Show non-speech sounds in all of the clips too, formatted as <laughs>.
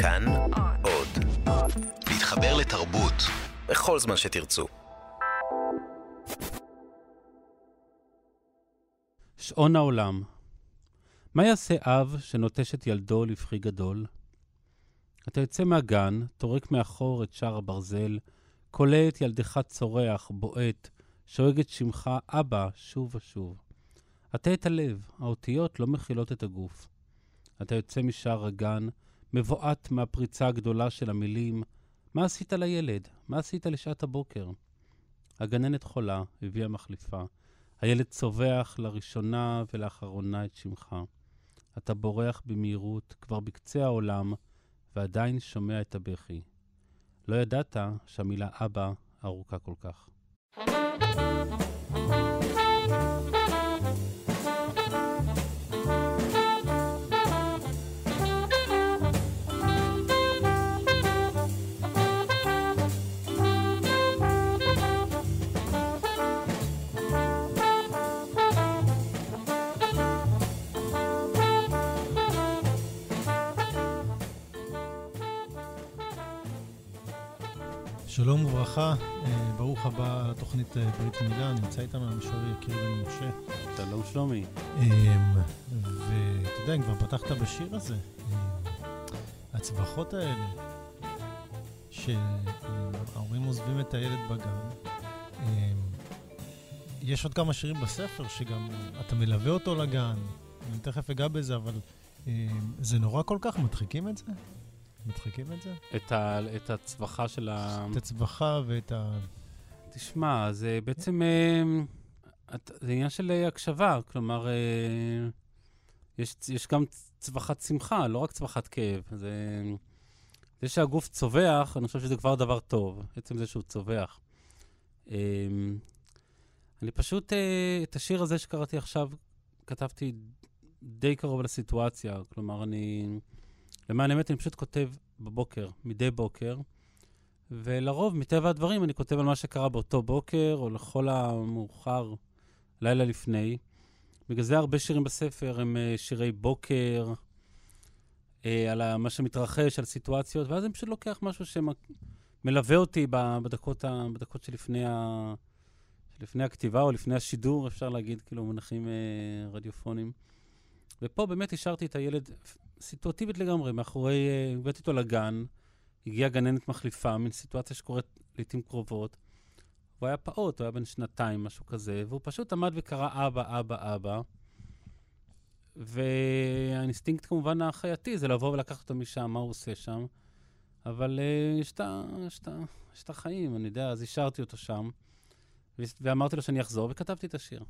כאן עוד. להתחבר לתרבות בכל זמן שתרצו. שעון העולם. מה יעשה אב שנוטש את ילדו לפחי גדול? אתה יוצא מהגן, טורק מאחור את שער הברזל, כולא את ילדך צורח, בועט, שואג את שמך אבא שוב ושוב. אתה את הלב, האותיות לא מכילות את הגוף. אתה יוצא משער הגן, מבועת מהפריצה הגדולה של המילים, מה עשית לילד? מה עשית לשעת הבוקר? הגננת חולה, הביאה מחליפה. הילד צווח לראשונה ולאחרונה את שמך. אתה בורח במהירות, כבר בקצה העולם, ועדיין שומע את הבכי. לא ידעת שהמילה אבא ארוכה כל כך. שלום וברכה, אה, ברוך הבא לתוכנית אה, ברית מילה, נמצא איתנו המשורר יקיר בן משה. שלום שלומי. אמ, ואתה יודע, כבר פתחת בשיר הזה, אמ, הצווחות האלה, שההורים עוזבים את הילד בגן, אמ, יש עוד כמה שירים בספר שגם אתה מלווה אותו לגן, אני תכף אגע בזה, אבל זה נורא כל כך, מדחיקים את זה? מדחיקים את זה? את, ה, את הצווחה של ה... את הצווחה ואת ה... תשמע, זה בעצם... אה, זה עניין של אה, הקשבה, כלומר, אה, יש, יש גם צווחת שמחה, לא רק צווחת כאב. זה, זה שהגוף צווח, אני חושב שזה כבר דבר טוב, עצם זה שהוא צווח. אני פשוט, את השיר הזה שקראתי עכשיו, כתבתי די קרוב לסיטואציה. כלומר, אני... למען האמת, אני פשוט כותב בבוקר, מדי בוקר, ולרוב, מטבע הדברים, אני כותב על מה שקרה באותו בוקר, או לכל המאוחר, לילה לפני. בגלל זה הרבה שירים בספר הם uh, שירי בוקר, uh, על מה שמתרחש, על סיטואציות, ואז אני פשוט לוקח משהו שמלווה אותי בדקות, ה, בדקות שלפני, ה, שלפני הכתיבה, או לפני השידור, אפשר להגיד, כאילו, מונחים uh, רדיופונים. ופה באמת השארתי את הילד סיטואטיבית לגמרי, מאחורי, אה, הבאתי אותו לגן, הגיעה גננת מחליפה, מין סיטואציה שקורית לעיתים קרובות. הוא היה פעוט, הוא היה בן שנתיים, משהו כזה, והוא פשוט עמד וקרא אבא, אבא, אבא. והאינסטינקט כמובן החייתי זה לבוא ולקחת אותו משם, מה הוא עושה שם. אבל uh, יש, את החיים, אני יודע, אז השארתי אותו שם, ואמרתי לו שאני אחזור, וכתבתי את השיר.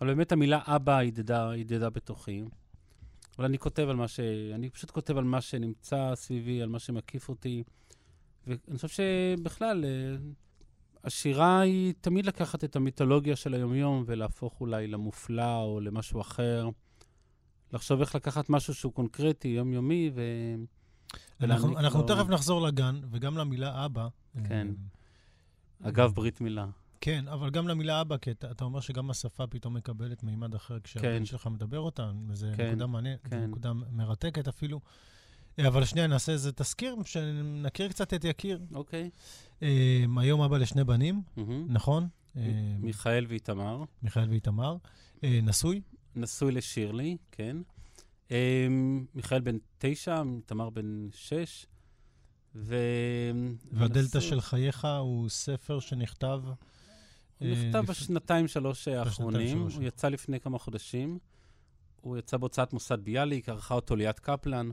אבל באמת המילה אבא הדהדה בתוכי. אבל אני כותב על מה ש... אני פשוט כותב על מה שנמצא סביבי, על מה שמקיף אותי. ואני חושב שבכלל, אה, השירה היא תמיד לקחת את המיתולוגיה של היומיום ולהפוך אולי למופלא או למשהו אחר. לחשוב איך לקחת משהו שהוא קונקרטי, יומיומי, ו... אנחנו, אנחנו לו... תכף נחזור לגן, וגם למילה אבא. כן. אה, אגב, ברית מילה. כן, אבל גם למילה אבא, כי אתה, אתה אומר שגם השפה פתאום מקבלת מימד אחר כשהבן כן. שלך מדבר אותה, וזו כן, נקודה מעניינת, כן. נקודה מרתקת אפילו. אה, אבל שנייה, נעשה איזה תזכיר, שנכיר קצת את יקיר. אוקיי. Um, היום אבא לשני בנים, mm-hmm. נכון? um, מיכאל ואיתמר. מיכאל ואיתמר. Uh, נשוי? נשוי לשירלי, כן. Um, מיכאל בן תשע, איתמר בן שש. ו... והדלתא של חייך הוא ספר שנכתב... הוא נכתב בשנתיים, שלוש האחרונים, הוא יצא לפני כמה חודשים. הוא יצא בהוצאת מוסד ביאליק, ערכה אותו ליאת קפלן.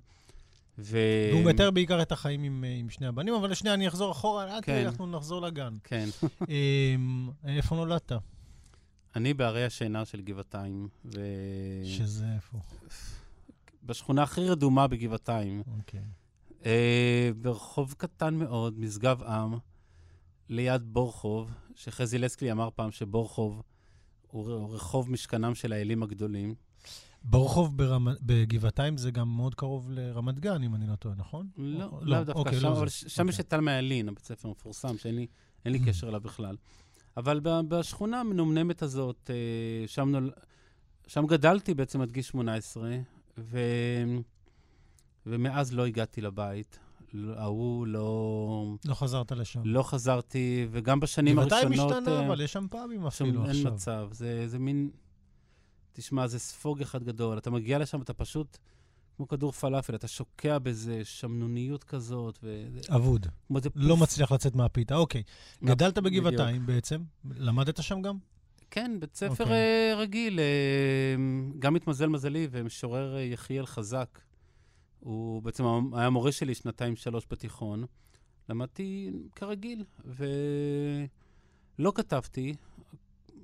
ו... והוא מתאר בעיקר את החיים עם, עם שני הבנים, אבל לשנייה אני אחזור אחורה, עד כן. אנחנו נחזור לגן. כן. <laughs> אמ, איפה נולדת? אני בערי השינה של גבעתיים. ו... שזה איפה? בשכונה הכי רדומה בגבעתיים. אוקיי. Uh, ברחוב קטן מאוד, משגב עם. ליד בורחוב, שחזי לסקלי אמר פעם שבורחוב הוא רחוב משכנם של האלים הגדולים. ברחוב ברמ... בגבעתיים זה גם מאוד קרוב לרמת גן, אם אני לא טועה, נכון? לא, או, לא, לא דווקא אוקיי, שם, לא אבל שם אוקיי. יש את תלמה ילין, הבית ספר המפורסם, שאין לי, לי קשר אליו בכלל. אבל בשכונה המנומנמת הזאת, אה, שם, נול... שם גדלתי בעצם עד גיל 18, ו... ומאז לא הגעתי לבית. ההוא לא... לא חזרת לשם. לא חזרתי, וגם בשנים הראשונות... מתי משתנה, אבל יש שם פאבים אפילו עכשיו. אין מצב, זה, זה מין... תשמע, זה ספוג אחד גדול. אתה מגיע לשם, אתה פשוט כמו כדור פלאפל, אתה שוקע בזה שמנוניות כזאת. ו... אבוד. לא מצליח לצאת מהפיתה, אוקיי. מה... גדלת בגבעתיים בעצם? למדת שם גם? כן, בית ספר okay. אוקיי. רגיל. אה, גם התמזל מזלי, ומשורר אה, יחיאל חזק. הוא בעצם היה מורה שלי שנתיים-שלוש בתיכון. למדתי כרגיל, ולא כתבתי,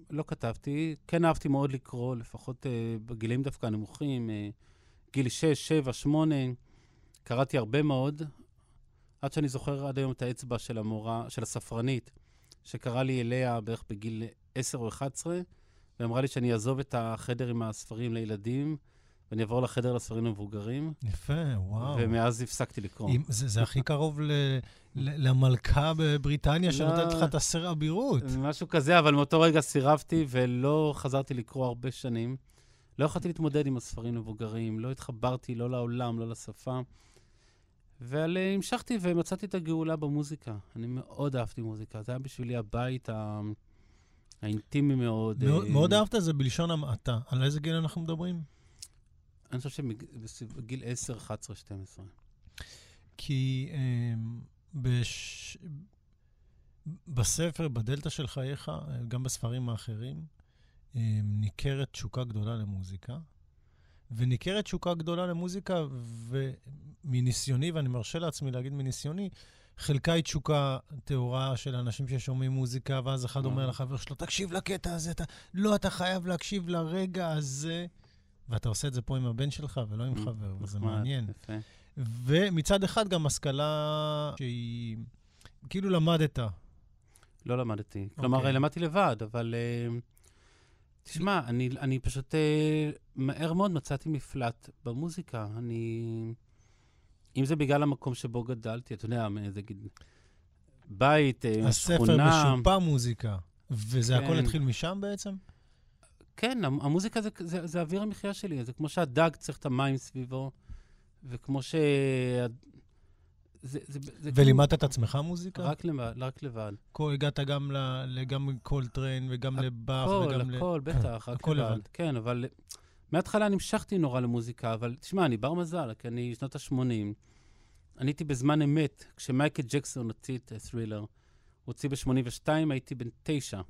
לא כתבתי. כן אהבתי מאוד לקרוא, לפחות uh, בגילים דווקא הנמוכים, uh, גיל 6, 7, 8. קראתי הרבה מאוד, עד שאני זוכר עד היום את האצבע של המורה, של הספרנית, שקרא לי אליה בערך בגיל 10 או 11, ואמרה לי שאני אעזוב את החדר עם הספרים לילדים, ואני אעבור לחדר לספרים המבוגרים. יפה, וואו. ומאז הפסקתי לקרוא. עם, זה, זה הכי קרוב ל, ל, למלכה בבריטניה לא, שנותנת לך את הסר אבירות. משהו כזה, אבל מאותו רגע סירבתי ולא חזרתי לקרוא הרבה שנים. לא יכולתי להתמודד עם הספרים המבוגרים, לא התחברתי לא לעולם, לא לשפה. אבל אה, המשכתי ומצאתי את הגאולה במוזיקה. אני מאוד אהבתי מוזיקה. זה היה בשבילי הבית ה... האינטימי מאוד. מאוד, אה... מאוד אהבת זה בלשון המעטה. על איזה גיל אנחנו מדברים? אני חושב שבגיל 10, 11, 12. כי אה, בש... בספר, בדלתא של חייך, גם בספרים האחרים, אה, ניכרת תשוקה גדולה למוזיקה. וניכרת תשוקה גדולה למוזיקה, ומניסיוני, ואני מרשה לעצמי להגיד מניסיוני, חלקה היא תשוקה טהורה של אנשים ששומעים מוזיקה, ואז אחד אומר לחבר שלו, תקשיב לקטע הזה, אתה... לא, אתה חייב להקשיב לרגע הזה. ואתה עושה את זה פה עם הבן שלך ולא עם mm, חבר, וזה מעניין. ומצד אחד גם השכלה שהיא, כאילו למדת. לא למדתי. כלומר, אוקיי. למדתי לבד, אבל... אה, תשמע, אני, אני פשוט אה, מהר מאוד מצאתי מפלט במוזיקה. אני... אם זה בגלל המקום שבו גדלתי, אתה יודע, גיד... בית, אה, שכונה... הספר משופע מוזיקה, וזה כן. הכל התחיל משם בעצם? כן, המוזיקה זה, זה, זה אוויר המחיה שלי. זה כמו שהדג צריך את המים סביבו, וכמו ש... זה, זה, זה ולימדת כאילו... את עצמך מוזיקה? רק לבד, רק לבד. כל, הגעת גם, ל, גם קולטריין וגם לבאך וגם ל... הכל, הכל, בטח, רק לבד. לבד. כן, אבל מההתחלה נמשכתי נורא למוזיקה, אבל תשמע, אני בר מזל, כי אני שנות ה-80. אני הייתי בזמן אמת, כשמייקל ג'קסון הוציא את Thriller. הוא הוציא ב-82, הייתי בן תשע.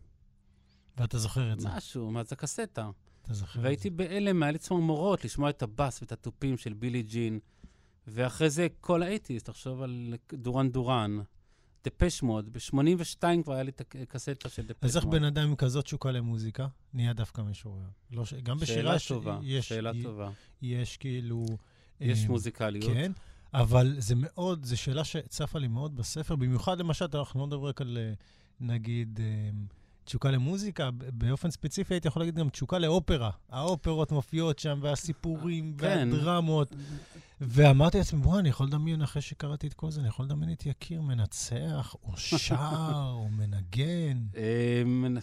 ואתה זוכר את זה. משהו, מה זה קסטה. אתה זוכר את זה. והייתי בהלם, היה לי צמרמורות לשמוע את הבאס ואת התופים של בילי ג'ין. ואחרי זה כל האייטיז, תחשוב על דורן דורן. דפש מוד, ב-82 כבר היה לי את הקסטה של דפש מוד. אז איך בן אדם עם כזאת תשוקה למוזיקה נהיה דווקא משורר? לא ש... גם בשירה... שאלה טובה, יש, שאלה י... טובה. יש כאילו... יש אה, מוזיקליות. כן, אבל זה מאוד, זו שאלה שצפה לי מאוד בספר, במיוחד למשל, אנחנו לא מדברים רק על, אה, נגיד... אה, תשוקה למוזיקה, באופן ספציפי הייתי יכול להגיד גם תשוקה לאופרה. האופרות מופיעות שם, והסיפורים, כן. והדרמות. ואמרתי לעצמי, בוא, אני יכול לדמיין, אחרי שקראתי את כל זה, אני יכול לדמיין את יקיר מנצח, או שר, או מנגן. <laughs> אמ,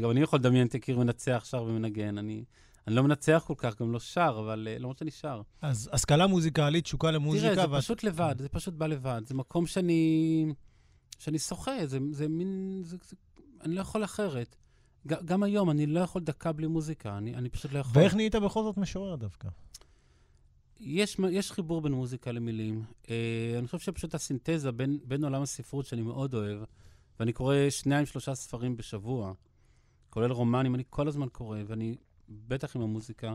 גם אני יכול לדמיין את יקיר מנצח, שר ומנגן. אני... אני לא מנצח כל כך, גם לא שר, אבל uh, למרות שאני שר. אז השכלה מוזיקלית, תשוקה למוזיקה. תראה, זה ואת... פשוט לבד, זה פשוט בא לבד. זה מקום שאני, שאני שוחה, זה, זה מין, זה, זה אני לא יכול אחרת. גם היום, אני לא יכול דקה בלי מוזיקה, אני, אני פשוט לא יכול. ואיך נהיית בכל זאת משורר דווקא? יש, יש חיבור בין מוזיקה למילים. אה, אני חושב שפשוט הסינתזה בין, בין עולם הספרות, שאני מאוד אוהב, ואני קורא שניים, שלושה ספרים בשבוע, כולל רומנים, אני כל הזמן קורא, ואני בטח עם המוזיקה,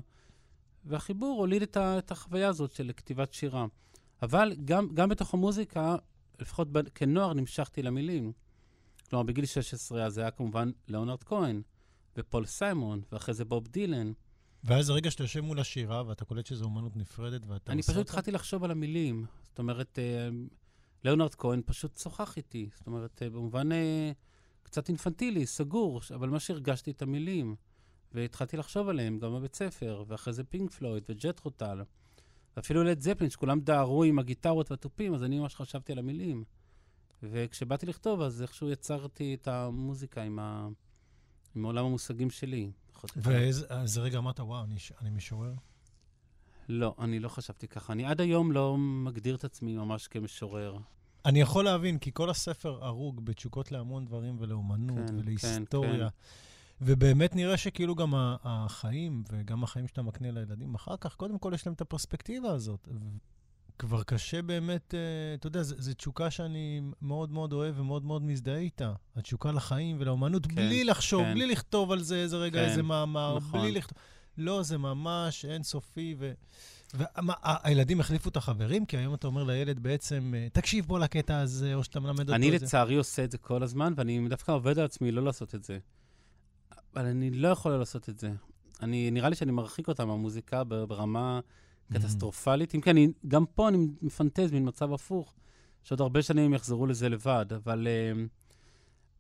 והחיבור הוליד את, ה, את החוויה הזאת של כתיבת שירה. אבל גם, גם בתוך המוזיקה, לפחות כנוער, נמשכתי למילים. כלומר, בגיל 16 אז זה היה כמובן ליאונרד כהן, ופול סיימון, ואחרי זה בוב דילן. ואז הרגע שאתה יושב מול השירה, ואתה קולט שזו אומנות נפרדת, ואתה אני פשוט התחלתי לחשוב על המילים. זאת אומרת, אה, ליאונרד כהן פשוט שוחח איתי. זאת אומרת, אה, במובן אה, קצת אינפנטילי, סגור, אבל מה שהרגשתי את המילים. והתחלתי לחשוב עליהם גם בבית ספר, ואחרי זה פינק פלויד וג'ט רוטל. ואפילו לד זפלין, שכולם דהרו עם הגיטרות והתופים, אז אני ממש חשבתי על המילים. וכשבאתי לכתוב, אז איכשהו יצרתי את המוזיקה עם, ה... עם עולם המושגים שלי. ואיזה רגע אמרת, וואו, אני, אני משורר? לא, אני לא חשבתי ככה. אני עד היום לא מגדיר את עצמי ממש כמשורר. אני יכול להבין, כי כל הספר הרוג בתשוקות להמון דברים ולאומנות כן, ולהיסטוריה. כן, כן. ובאמת נראה שכאילו גם החיים, וגם החיים שאתה מקנה לילדים אחר כך, קודם כל יש להם את הפרספקטיבה הזאת. כבר קשה באמת, uh, אתה יודע, זו תשוקה שאני מאוד מאוד אוהב ומאוד מאוד מזדהה איתה. התשוקה לחיים ולאומנות, כן, בלי לחשוב, כן. בלי לכתוב על זה איזה רגע, כן, איזה מאמר, נכון. בלי לכתוב... לא, זה ממש אינסופי. ו... והילדים החליפו את החברים? כי היום אתה אומר לילד בעצם, אה, תקשיב בוא לקטע הזה, או שאתה מלמד אותו את זה. אני לצערי עושה את זה כל הזמן, ואני דווקא עובד על עצמי לא לעשות את זה. אבל אני לא יכול לעשות את זה. אני, נראה לי שאני מרחיק אותם מהמוזיקה ברמה. קטסטרופלית. אם כן, גם פה אני מפנטז מין מצב הפוך, שעוד הרבה שנים הם יחזרו לזה לבד, אבל uh,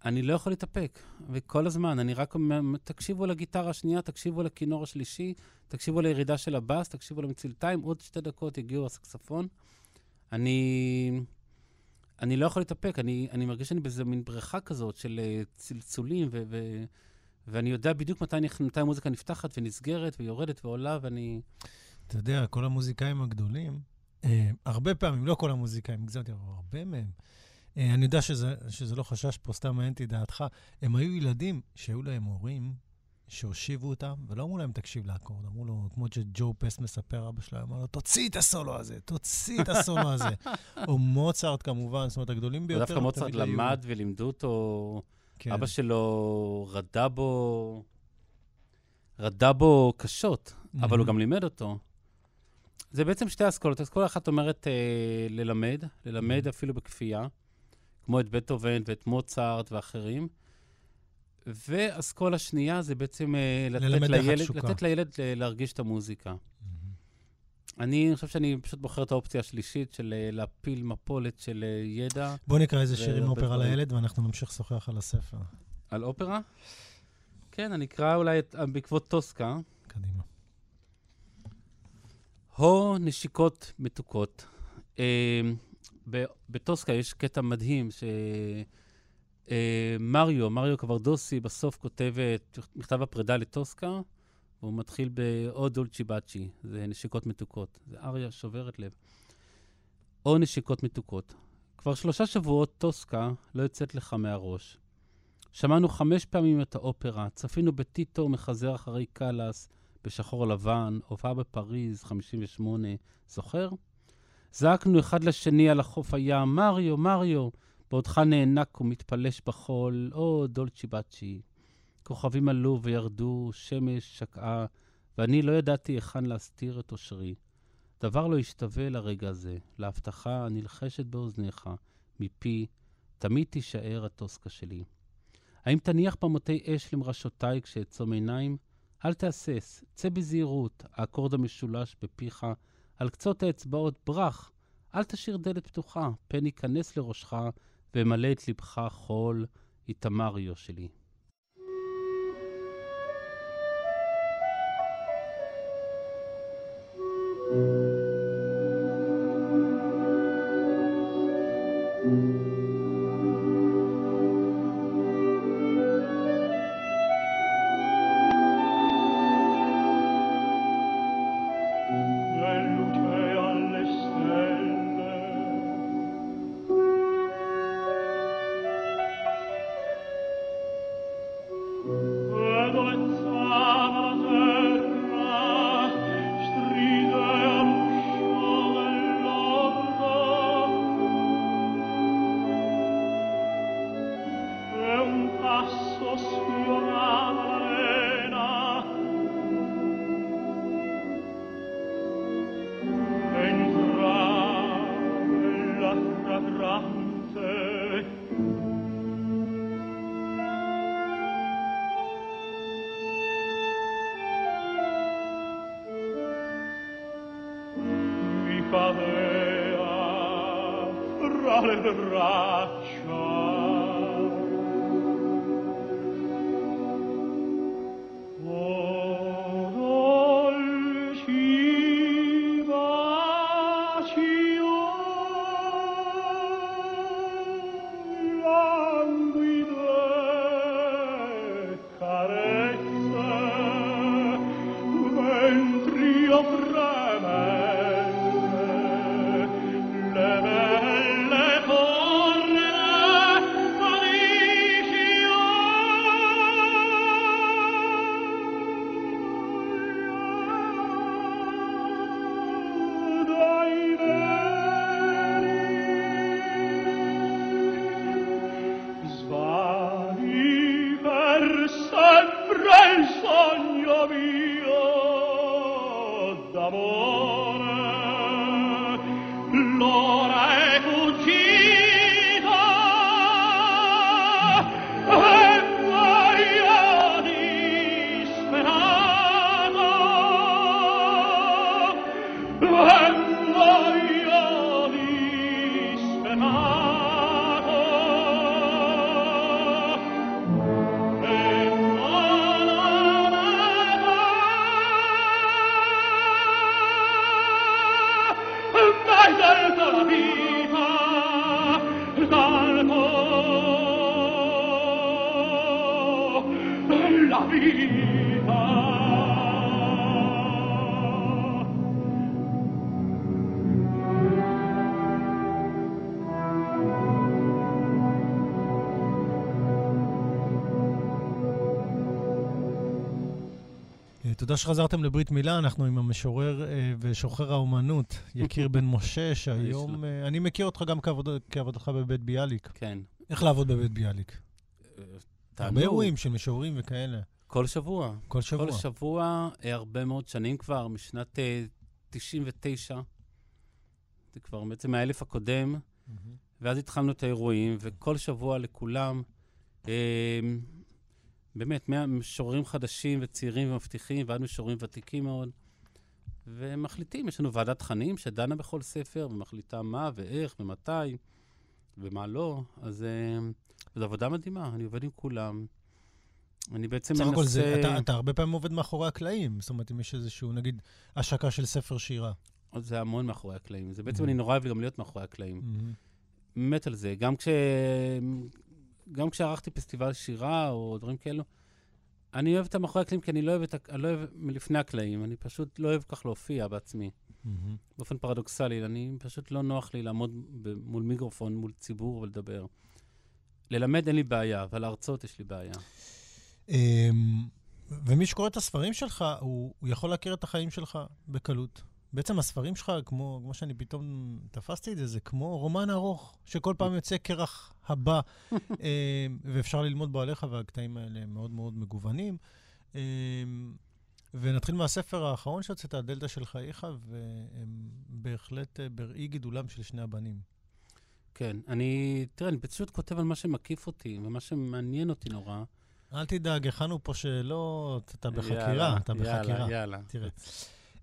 אני לא יכול להתאפק. וכל הזמן, אני רק אומר, תקשיבו לגיטרה השנייה, תקשיבו לכינור השלישי, תקשיבו לירידה של הבאס, תקשיבו למצלתיים, עוד שתי דקות יגיעו הסקספון. אני... אני לא יכול להתאפק, אני, אני מרגיש שאני באיזה מין בריכה כזאת של uh, צלצולים, ו, ו, ואני יודע בדיוק מתי, מתי המוזיקה נפתחת ונסגרת ויורדת ועולה, ואני... אתה יודע, כל המוזיקאים הגדולים, אה, הרבה פעמים, לא כל המוזיקאים, הגזמתי, אבל הרבה מהם, אה, אני יודע שזה, שזה לא חשש פה, סתם מעניין אותי דעתך, הם היו ילדים שהיו להם הורים שהושיבו אותם, ולא אמרו להם, תקשיב לאקורד, אמרו לו, כמו שג'ו פסט מספר, אבא שלו, אמר לו, תוציא את הסולו הזה, תוציא את הסולו הזה. <laughs> או מוצרט כמובן, זאת אומרת, הגדולים ביותר. ודווקא מוצרט למד ולימדו אותו, כן. אבא שלו רדה בו, רדה בו קשות. אבל הוא גם לימד אותו. זה בעצם שתי אסכולות. אסכולה אחת אומרת אה, ללמד, ללמד mm-hmm. אפילו בכפייה, כמו את בטהובן ואת מוצרט ואחרים. ואסכולה שנייה זה בעצם אה, לתת לילד, לתת לילד אה, להרגיש את המוזיקה. Mm-hmm. אני חושב שאני פשוט בוחר את האופציה השלישית של אה, להפיל מפולת של אה, ידע. בוא נקרא איזה שיר עם אופרה לילד ואנחנו נמשיך לשוחח על הספר. על אופרה? כן, אני אקרא אולי את, בעקבות טוסקה. קדימה. הו נשיקות מתוקות. אה, בטוסקה יש קטע מדהים שמריו, אה, מריו קוורדוסי בסוף כותב את מכתב הפרידה לטוסקה, והוא מתחיל ב"או דולצ'י בצ'י", זה נשיקות מתוקות. זה אריה שוברת לב. או נשיקות מתוקות. כבר שלושה שבועות טוסקה לא יוצאת לך מהראש. שמענו חמש פעמים את האופרה, צפינו בטיטו מחזר אחרי קאלאס, בשחור לבן, הופעה בפריז, 58, זוכר? זעקנו אחד לשני על החוף הים, מריו, מריו, בעודך נאנק ומתפלש בחול, או דולצ'י בצ'י. כוכבים עלו וירדו, שמש שקעה, ואני לא ידעתי היכן להסתיר את אושרי. דבר לא השתווה לרגע הזה, להבטחה הנלחשת באוזניך, מפי, תמיד תישאר הטוסקה שלי. האם תניח במותי אש למרשותיי כשאעצום עיניים? אל תהסס, צא בזהירות, האקורד המשולש בפיך, על קצות האצבעות ברח, אל תשאיר דלת פתוחה, פן ייכנס לראשך ומלא את לבך חול, איתמריו שלי. verrà שחזרתם לברית מילה, אנחנו עם המשורר אה, ושוחר האומנות, <laughs> יקיר בן משה, שהיום... אה, אני מכיר אותך גם כעבוד, כעבודתך בבית ביאליק. כן. איך לעבוד בבית ביאליק? אה, הרבה אירועים של משוררים וכאלה. כל שבוע. כל שבוע. כל שבוע, הרבה מאוד שנים כבר, משנת 99. זה כבר בעצם מהאלף הקודם, ואז התחלנו את האירועים, וכל שבוע לכולם. באמת, משוררים חדשים וצעירים ומבטיחים ועד משוררים ותיקים מאוד. ומחליטים, יש לנו ועדת תכנים שדנה בכל ספר ומחליטה מה ואיך ומתי ומה לא. אז uh, זו עבודה מדהימה, אני עובד עם כולם. אני בעצם מנסה... סך הכל זה, אתה, אתה הרבה פעמים עובד מאחורי הקלעים. זאת אומרת, אם יש איזשהו, נגיד, השקה של ספר שירה. זה המון מאחורי הקלעים. זה בעצם, mm-hmm. אני נורא אוהב גם להיות מאחורי הקלעים. Mm-hmm. מת על זה. גם כש... גם כשערכתי פסטיבל שירה או דברים כאלו, אני אוהב את המאחורי הקלעים כי אני לא אוהב, את, אני לא אוהב מלפני הקלעים, אני פשוט לא אוהב כך להופיע בעצמי. Mm-hmm. באופן פרדוקסלי, אני פשוט לא נוח לי לעמוד מול מיקרופון, מול ציבור ולדבר. ללמד אין לי בעיה, אבל להרצות יש לי בעיה. אמ, ומי שקורא את הספרים שלך, הוא, הוא יכול להכיר את החיים שלך בקלות. בעצם הספרים שלך, כמו, כמו שאני פתאום תפסתי את זה, זה כמו רומן ארוך, שכל פעם יוצא כרך הבא, <laughs> אה, ואפשר ללמוד בו עליך, והקטעים האלה מאוד מאוד מגוונים. אה, ונתחיל מהספר האחרון שהוצאת, הדלתא של חייך, והם בהחלט אה, בראי גידולם של שני הבנים. כן, אני, תראה, אני פשוט כותב על מה שמקיף אותי, ומה שמעניין אותי נורא. אל תדאג, הכנו פה שאלות, אתה בחקירה, יאללה, אתה בחקירה. יאללה, יאללה. תראה.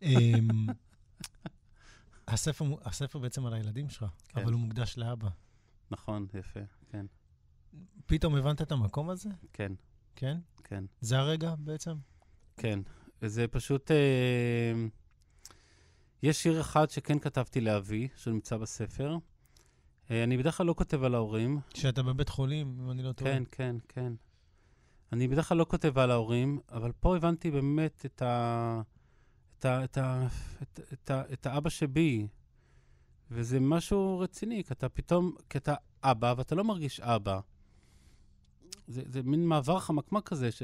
<laughs> <laughs> הספר, הספר בעצם על הילדים שלך, כן. אבל הוא מוקדש לאבא. נכון, יפה, כן. פתאום הבנת את המקום הזה? כן. כן? כן. זה הרגע בעצם? כן. זה פשוט... אה, יש שיר אחד שכן כתבתי לאבי, שנמצא בספר. אה, אני בדרך כלל לא כותב על ההורים. שאתה בבית חולים, אם אני לא טועה. כן, כן, כן. אני בדרך כלל לא כותב על ההורים, אבל פה הבנתי באמת את ה... את, ה, את, ה, את, את, את האבא שבי. וזה משהו רציני, כי אתה פתאום, כי אתה אבא ואתה לא מרגיש אבא. זה, זה מין מעבר חמקמק כזה, ש,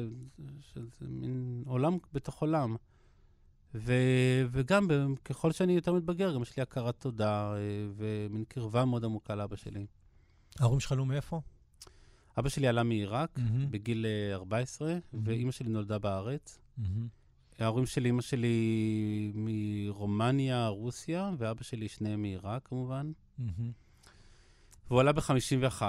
שזה מין עולם בתוך עולם. ו, וגם ככל שאני יותר מתבגר, גם יש לי הכרת תודה אה, ומין קרבה מאוד עמוקה לאבא שלי. ההורים שלך עלו מאיפה? אבא שלי עלה מעיראק mm-hmm. בגיל 14, mm-hmm. ואימא שלי נולדה בארץ. Mm-hmm. ההורים של אימא שלי מרומניה, רוסיה, ואבא שלי שניהם מעיראק כמובן. והוא עלה ב-51.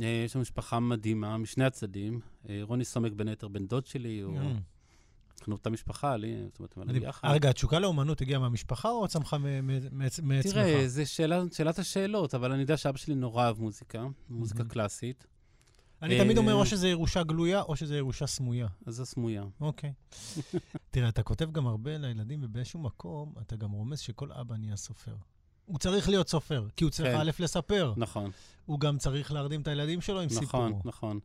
אה, יש לנו משפחה מדהימה משני הצדדים. אה, רוני סומק בין היתר בן דוד שלי, הוא... אנחנו אותה משפחה, לי, זאת אומרת, אני ביחד. רגע, התשוקה לאומנות הגיעה מהמשפחה או צמחה מעצמך? תראה, זו שאלת השאלות, אבל אני יודע שאבא שלי נורא אוהב מוזיקה, מוזיקה קלאסית. אני תמיד אומר או שזה ירושה גלויה או שזה ירושה סמויה. אז זה סמויה. אוקיי. <laughs> תראה, אתה כותב גם הרבה לילדים, ובאיזשהו מקום אתה גם רומז שכל אבא נהיה סופר. הוא צריך להיות סופר, כי הוא צריך כן. א', לספר. נכון. הוא גם צריך להרדים את הילדים שלו עם סיפורו. נכון, נכון.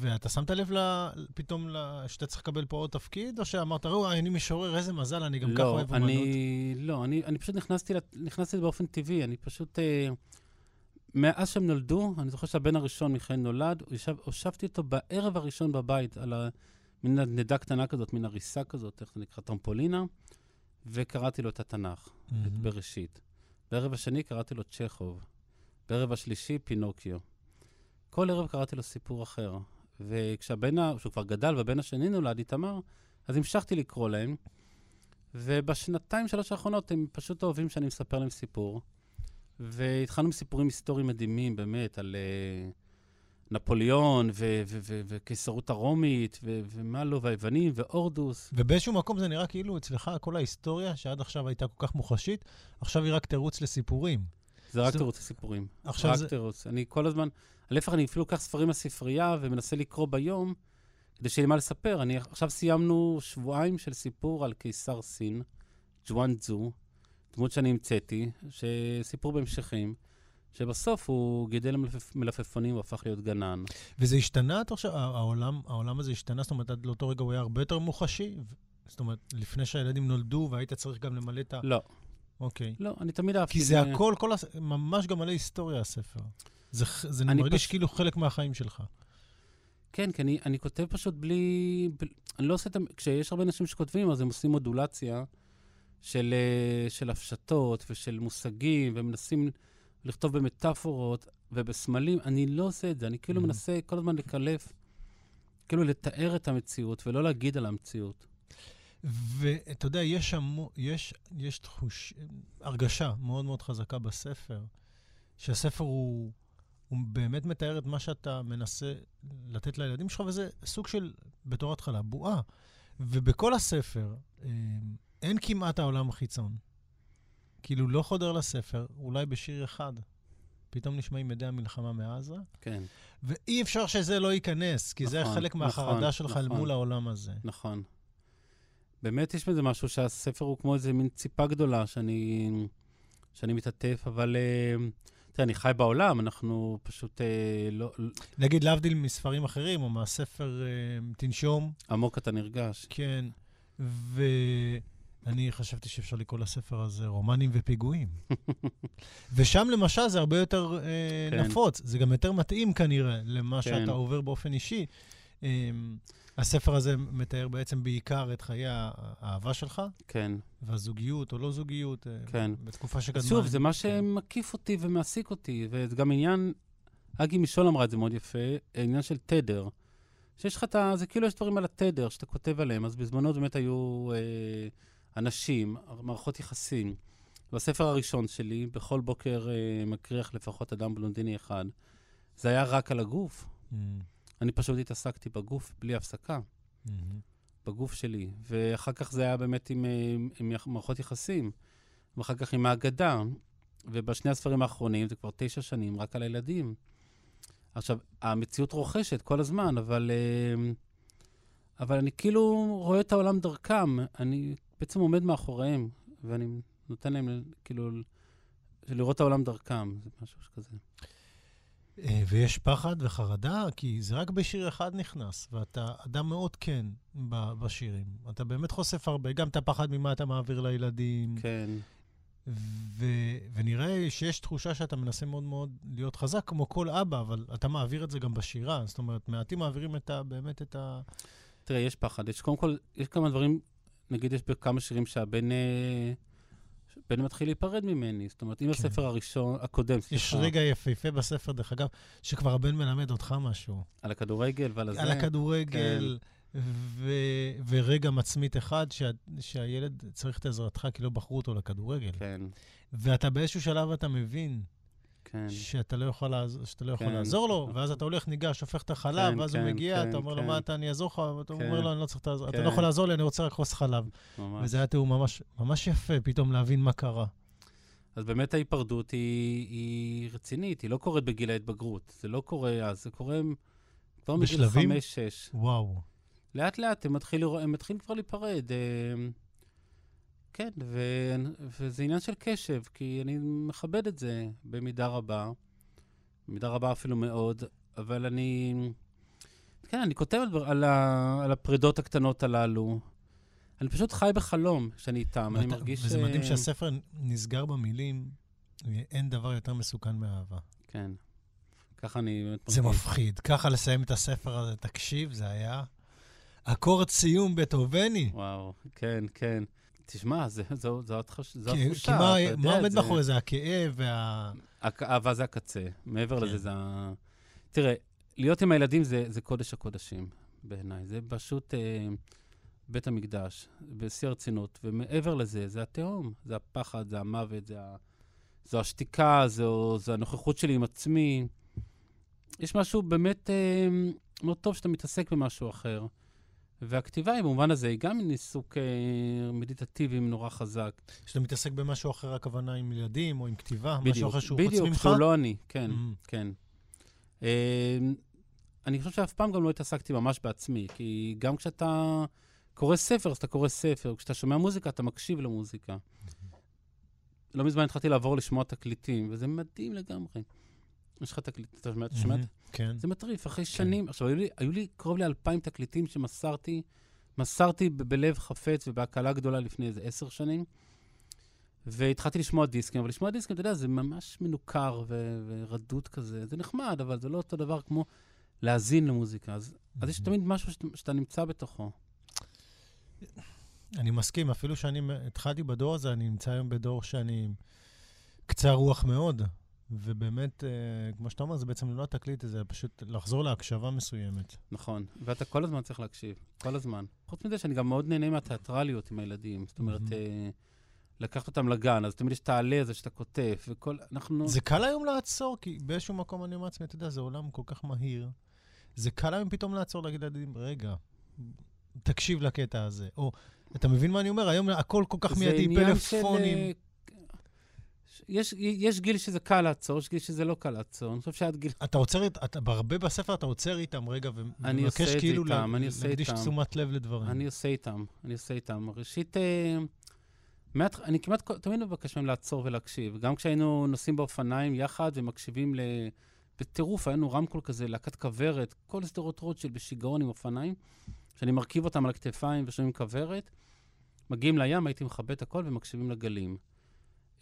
ואתה שמת לב פתאום שאתה צריך לקבל פה עוד תפקיד, או שאמרת, ראו, אני משורר, איזה מזל, אני גם לא, ככה אוהב אומנות? לא, אני, אני פשוט נכנסתי, נכנסתי באופן טבעי, אני פשוט... אה, מאז שהם נולדו, אני זוכר שהבן הראשון, מיכאל, נולד, הושבתי אותו בערב הראשון בבית, על מין נדה קטנה כזאת, מין הריסה כזאת, איך זה נקרא, טרמפולינה, וקראתי לו את התנ"ך, mm-hmm. את בראשית. בערב השני קראתי לו צ'כוב. בערב השלישי, פינוקיו. כל ערב קראתי לו סיפור אחר. וכשהבן, שהוא כבר גדל והבן השני נולד, איתמר, אז המשכתי לקרוא להם. ובשנתיים, שלוש האחרונות, הם פשוט אוהבים שאני מספר להם סיפור. והתחלנו עם סיפורים היסטוריים מדהימים, באמת, על uh, נפוליאון וקיסרות הרומית, ומה לא, והיוונים, והורדוס. ובאיזשהו מקום זה נראה כאילו אצלך כל ההיסטוריה, שעד עכשיו הייתה כל כך מוחשית, עכשיו היא רק תירוץ לסיפורים. זה רק תירוץ לסיפורים. עכשיו רק זה... תירוץ. אני כל הזמן, להפך, אני אפילו לוקח ספרים לספרייה ומנסה לקרוא ביום, כדי שיהיה לי מה לספר. אני, עכשיו סיימנו שבועיים של סיפור על קיסר סין, ג'ואן צזו, דמות שאני המצאתי, שסיפור בהמשכים. שבסוף הוא גידל מלפפ... מלפפונים והפך להיות גנן. וזה השתנה, אתה חושב? העולם, העולם הזה השתנה? זאת אומרת, עד לאותו רגע הוא היה הרבה יותר מוחשי? זאת אומרת, לפני שהילדים נולדו והיית צריך גם למלא את ה... לא. אוקיי. לא, אני תמיד אהבתי... כי זה הכל, כל הס... ממש גם מלא היסטוריה, הספר. זה, זה מרגיש פש... כאילו חלק מהחיים שלך. כן, כי אני, אני כותב פשוט בלי... ב... אני לא עושה את... כשיש הרבה אנשים שכותבים, אז הם עושים מודולציה של, אה, של הפשטות ושל מושגים, ומנסים לכתוב במטאפורות ובסמלים. אני לא עושה את זה, אני כאילו mm-hmm. מנסה כל הזמן לקלף, כאילו לתאר את המציאות ולא להגיד על המציאות. ואתה יודע, יש, המו, יש, יש תחוש, הרגשה מאוד מאוד חזקה בספר, שהספר הוא, הוא באמת מתאר את מה שאתה מנסה לתת לילדים שלך, וזה סוג של, בתור התחלה, בועה. ובכל הספר אה, אין כמעט העולם החיצון. כאילו, לא חודר לספר, אולי בשיר אחד. פתאום נשמעים מדי המלחמה מעזה. כן. ואי אפשר שזה לא ייכנס, כי נכון, זה חלק מהחרדה נכון, שלך נכון, מול העולם הזה. נכון. באמת יש בזה משהו שהספר הוא כמו איזה מין ציפה גדולה שאני, שאני מתעטף, אבל אה, תראה, אני חי בעולם, אנחנו פשוט אה, לא... נגיד, להבדיל מספרים אחרים, או מהספר אה, תנשום. עמוק אתה נרגש. כן, ואני חשבתי שאפשר לקרוא לספר הזה רומנים ופיגועים. <laughs> ושם למשל זה הרבה יותר אה, כן. נפוץ, זה גם יותר מתאים כנראה למה כן. שאתה עובר באופן אישי. אה, הספר הזה מתאר בעצם בעיקר את חיי האהבה שלך. כן. והזוגיות או לא זוגיות, אה, כן. בתקופה שקדמה. שוב, זה מה כן. שמקיף אותי ומעסיק אותי, וזה גם עניין, אגי משול אמרה את זה מאוד יפה, עניין של תדר. שיש לך את ה... זה כאילו יש דברים על התדר שאתה כותב עליהם, אז בזמנו באמת היו אה, אנשים, מערכות יחסים. בספר הראשון שלי, בכל בוקר אה, מקריח לפחות אדם בלונדיני אחד. זה היה רק על הגוף. Mm. אני פשוט התעסקתי בגוף בלי הפסקה, mm-hmm. בגוף שלי. ואחר כך זה היה באמת עם, עם, עם מערכות יחסים, ואחר כך עם האגדה. ובשני הספרים האחרונים, זה כבר תשע שנים, רק על הילדים. עכשיו, המציאות רוכשת כל הזמן, אבל, אה, אבל אני כאילו רואה את העולם דרכם. אני בעצם עומד מאחוריהם, ואני נותן להם כאילו לראות את העולם דרכם, זה משהו כזה. אה, ויש פחד וחרדה, כי זה רק בשיר אחד נכנס, ואתה אדם מאוד כן בשירים. אתה באמת חושף הרבה, גם את הפחד ממה אתה מעביר לילדים. כן. ו- ונראה שיש תחושה שאתה מנסה מאוד מאוד להיות חזק, כמו כל אבא, אבל אתה מעביר את זה גם בשירה. זאת אומרת, מעטים מעבירים את ה, באמת את ה... תראה, יש פחד. יש קודם כל, יש כמה דברים, נגיד יש בכמה שירים שהבן... אה, בן מתחיל להיפרד ממני. זאת אומרת, אם כן. הספר הראשון, הקודם, סליחה. יש רגע יפהפה בספר, דרך אגב, שכבר הבן מלמד אותך משהו. על הכדורגל ועל הזה. על הכדורגל. כן. ו- ורגע מצמית אחד שה- שהילד צריך את עזרתך כי לא בחרו אותו לכדורגל. כן. ואתה באיזשהו שלב אתה מבין כן. שאתה לא יכול, לעז... שאתה לא יכול כן. לעזור לו, ואז אתה הולך, ניגש, הופך את החלב, כן, ואז כן, הוא מגיע, כן, אתה אומר כן. לו, מה אתה, אני אעזור לך, ואתה כן. אומר לו, אני לא צריך העזרה, כן. אתה לא יכול לעזור לי, אני רוצה רק כוס חלב. ממש. וזה היה תיאור ממש, ממש יפה, פתאום להבין מה קרה. אז באמת ההיפרדות היא, היא רצינית, היא לא קורית בגיל ההתבגרות. זה לא קורה אז, זה קורה כבר מגיל חמש-שש. וואו. לאט לאט הם מתחילים, הם מתחילים כבר להיפרד. אה, כן, ו, וזה עניין של קשב, כי אני מכבד את זה במידה רבה, במידה רבה אפילו מאוד, אבל אני... כן, אני כותב על, על, על הפרידות הקטנות הללו. אני פשוט חי בחלום כשאני איתם, אני מרגיש... וזה מדהים שהספר נסגר במילים, אין דבר יותר מסוכן מאהבה. כן. ככה אני באמת מרגיש. זה מפחיד. ככה לסיים את הספר הזה, תקשיב, זה היה אקורד סיום בטהובני. וואו, כן, כן. תשמע, זו התחושה. כי מה, מה עומד מאחורי זה? הכאב וה... האהבה זה הקצה. מעבר כן. לזה זה ה... תראה, להיות עם הילדים זה, זה קודש הקודשים בעיניי. זה פשוט... אה, בית המקדש, בשיא הרצינות. ומעבר לזה, זה התהום, זה הפחד, זה המוות, זה, ה... זו השתיקה, זו, זו הנוכחות שלי עם עצמי. יש משהו באמת אה, מאוד טוב שאתה מתעסק במשהו אחר. והכתיבה היא במובן הזה, היא גם מין עיסוק אה, מדיטטיבי נורא חזק. כשאתה מתעסק במשהו אחר, הכוונה עם ילדים או עם כתיבה, בדיוק, משהו אחר שהוא חוץ ממך? בדיוק, שהוא לא אני, כן, Mm. כן. אה, אני חושב שאף פעם גם לא התעסקתי ממש בעצמי, כי גם כשאתה קורא ספר, אז אתה קורא ספר, כשאתה שומע מוזיקה, אתה מקשיב למוזיקה. לא מזמן התחלתי לעבור לשמוע תקליטים, וזה מדהים לגמרי. יש לך תקליט, אתה שומע? מהמם, כן. זה מטריף, אחרי שנים. עכשיו, היו לי, היו לי קרוב לאלפיים תקליטים שמסרתי, מסרתי ב- בלב חפץ ובהקלה גדולה לפני איזה עשר שנים, והתחלתי לשמוע דיסקים, אבל לשמוע דיסקים, אתה יודע, זה ממש מנוכר ו- ורדוד כזה. זה נחמד, אבל זה לא אותו דבר כמו להאזין למוזיקה. אז, אז יש תמיד משהו שאתה, שאתה נמצא בתוכו. אני מסכים, אפילו שאני התחלתי בדור הזה, אני נמצא היום בדור שאני קצר רוח מאוד. ובאמת, אה, כמו שאתה אומר, זה בעצם לא התקליט הזה, פשוט לחזור להקשבה מסוימת. נכון, ואתה כל הזמן צריך להקשיב, כל הזמן. חוץ מזה שאני גם מאוד נהנה מהתיאטרליות עם הילדים. זאת אומרת. אה, לקחת אותם לגן, אז תמיד יש את העלה הזה שאתה כותב, וכל... אנחנו... זה קל היום לעצור, כי באיזשהו מקום אני אומר לעצמי, אתה יודע, זה עולם כל כך מהיר. זה קל היום פתאום לעצור, להגיד לילדים, רגע, תקשיב לקטע הזה. או, אתה מבין מה אני אומר? היום הכל כל כך זה מיידי, עניין פלאפונים. של, אה, יש, יש גיל שזה קל לעצור, יש גיל שזה לא קל לעצור. אני חושב שעד גיל... אתה עוצר, אתה הרבה בספר אתה עוצר איתם רגע, ומבקש כאילו איתם, לה- להקדיש איתם. תשומת לב לדברים. אני עושה איתם, אני עושה איתם. ראשית, אה, מעט, אני כמעט תמיד מבקש מהם לעצור ולהקשיב. גם כשהיינו נוסעים באופניים יחד ומקשיבים ל... בטירוף, היה לנו רמקול כזה, להקת כוורת, כל שדרות רוטשילד בשיגעון עם אופניים, שאני מרכיב אותם על הכתפיים ושומעים כוורת. מגיעים לים, הייתי מכבה את הכל ומקשיבים לגלים.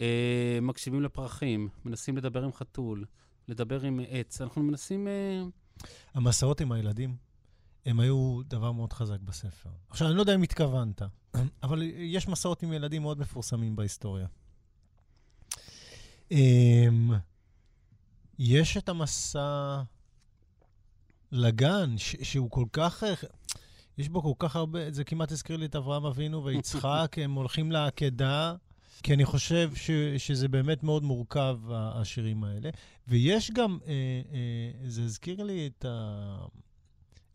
אה, מקשיבים לפרחים, מנסים לדבר עם חתול, לדבר עם עץ. אנחנו מנסים... אה, המסעות עם הילדים, הם היו דבר מאוד חזק בספר. עכשיו, אני לא יודע אם התכוונת, אבל יש מסעות עם ילדים מאוד מפורסמים בהיסטוריה. אמ, יש את המסע לגן, ש- שהוא כל כך... אה, יש בו כל כך הרבה, זה כמעט הזכיר לי את אברהם אבינו <laughs> ויצחק, הם הולכים לעקדה, כי אני חושב ש, שזה באמת מאוד מורכב, השירים האלה. ויש גם, אה, אה, זה הזכיר לי את, ה,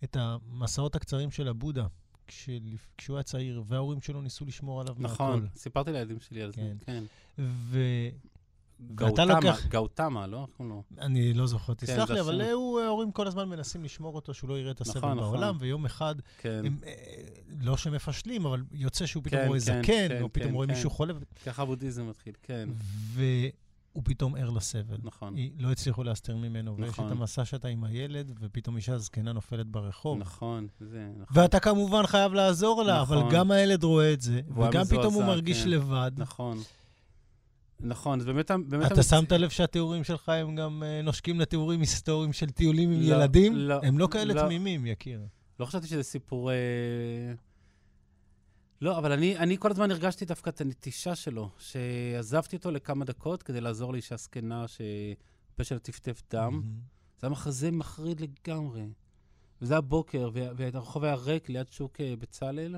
את המסעות הקצרים של הבודה, כשהוא היה צעיר, וההורים שלו ניסו לשמור עליו נכון, מהכל. סיפרתי לילדים שלי על זה, כן. כן. לוקח- גאותמה, לא? לו? לא זוכר, תסלח כן, זה לי, אבל ההורים כל הזמן מנסים לשמור אותו, שהוא לא יראה את הסבל נכון, נכון. בעולם, ויום אחד, כן, אה, לא שמפשלים, אבל יוצא שהוא פתאום כן, רואה זקן, או פתאום רואה. מישהו חולה, ככה הבודהיזם מתחיל, כן, והוא פתאום ער לסבל. נכון. היא- לא הצליחו להסתיר ממנו, ויש נכון. את המסע שאתה עם הילד, ופתאום אישה זקנה נופלת ברחוב. נכון, זה, נכון. ואתה כמובן חייב לעזור לה, אבל נכון. גם הילד רואה את זה, וגם פתאום הוא מרגיש כן. לבד. נכון. נכון, זה באמת... באמת אתה המצ- שמת לב שהתיאורים שלך הם גם אה, נושקים לתיאורים היסטוריים של טיולים עם לא, ילדים? לא, הם לא כאלה לא. תמימים, יקיר. לא חשבתי שזה סיפור... אה, לא, אבל אני, אני כל הזמן הרגשתי דווקא את הנטישה שלו, שעזבתי אותו לכמה דקות כדי לעזור לאישה זקנה שהפה שלה טפטף דם. מהמם. זה היה מחזה מחריד לגמרי. וזה היה בוקר, וה- והרחוב היה ריק ליד שוק אה, בצלאל,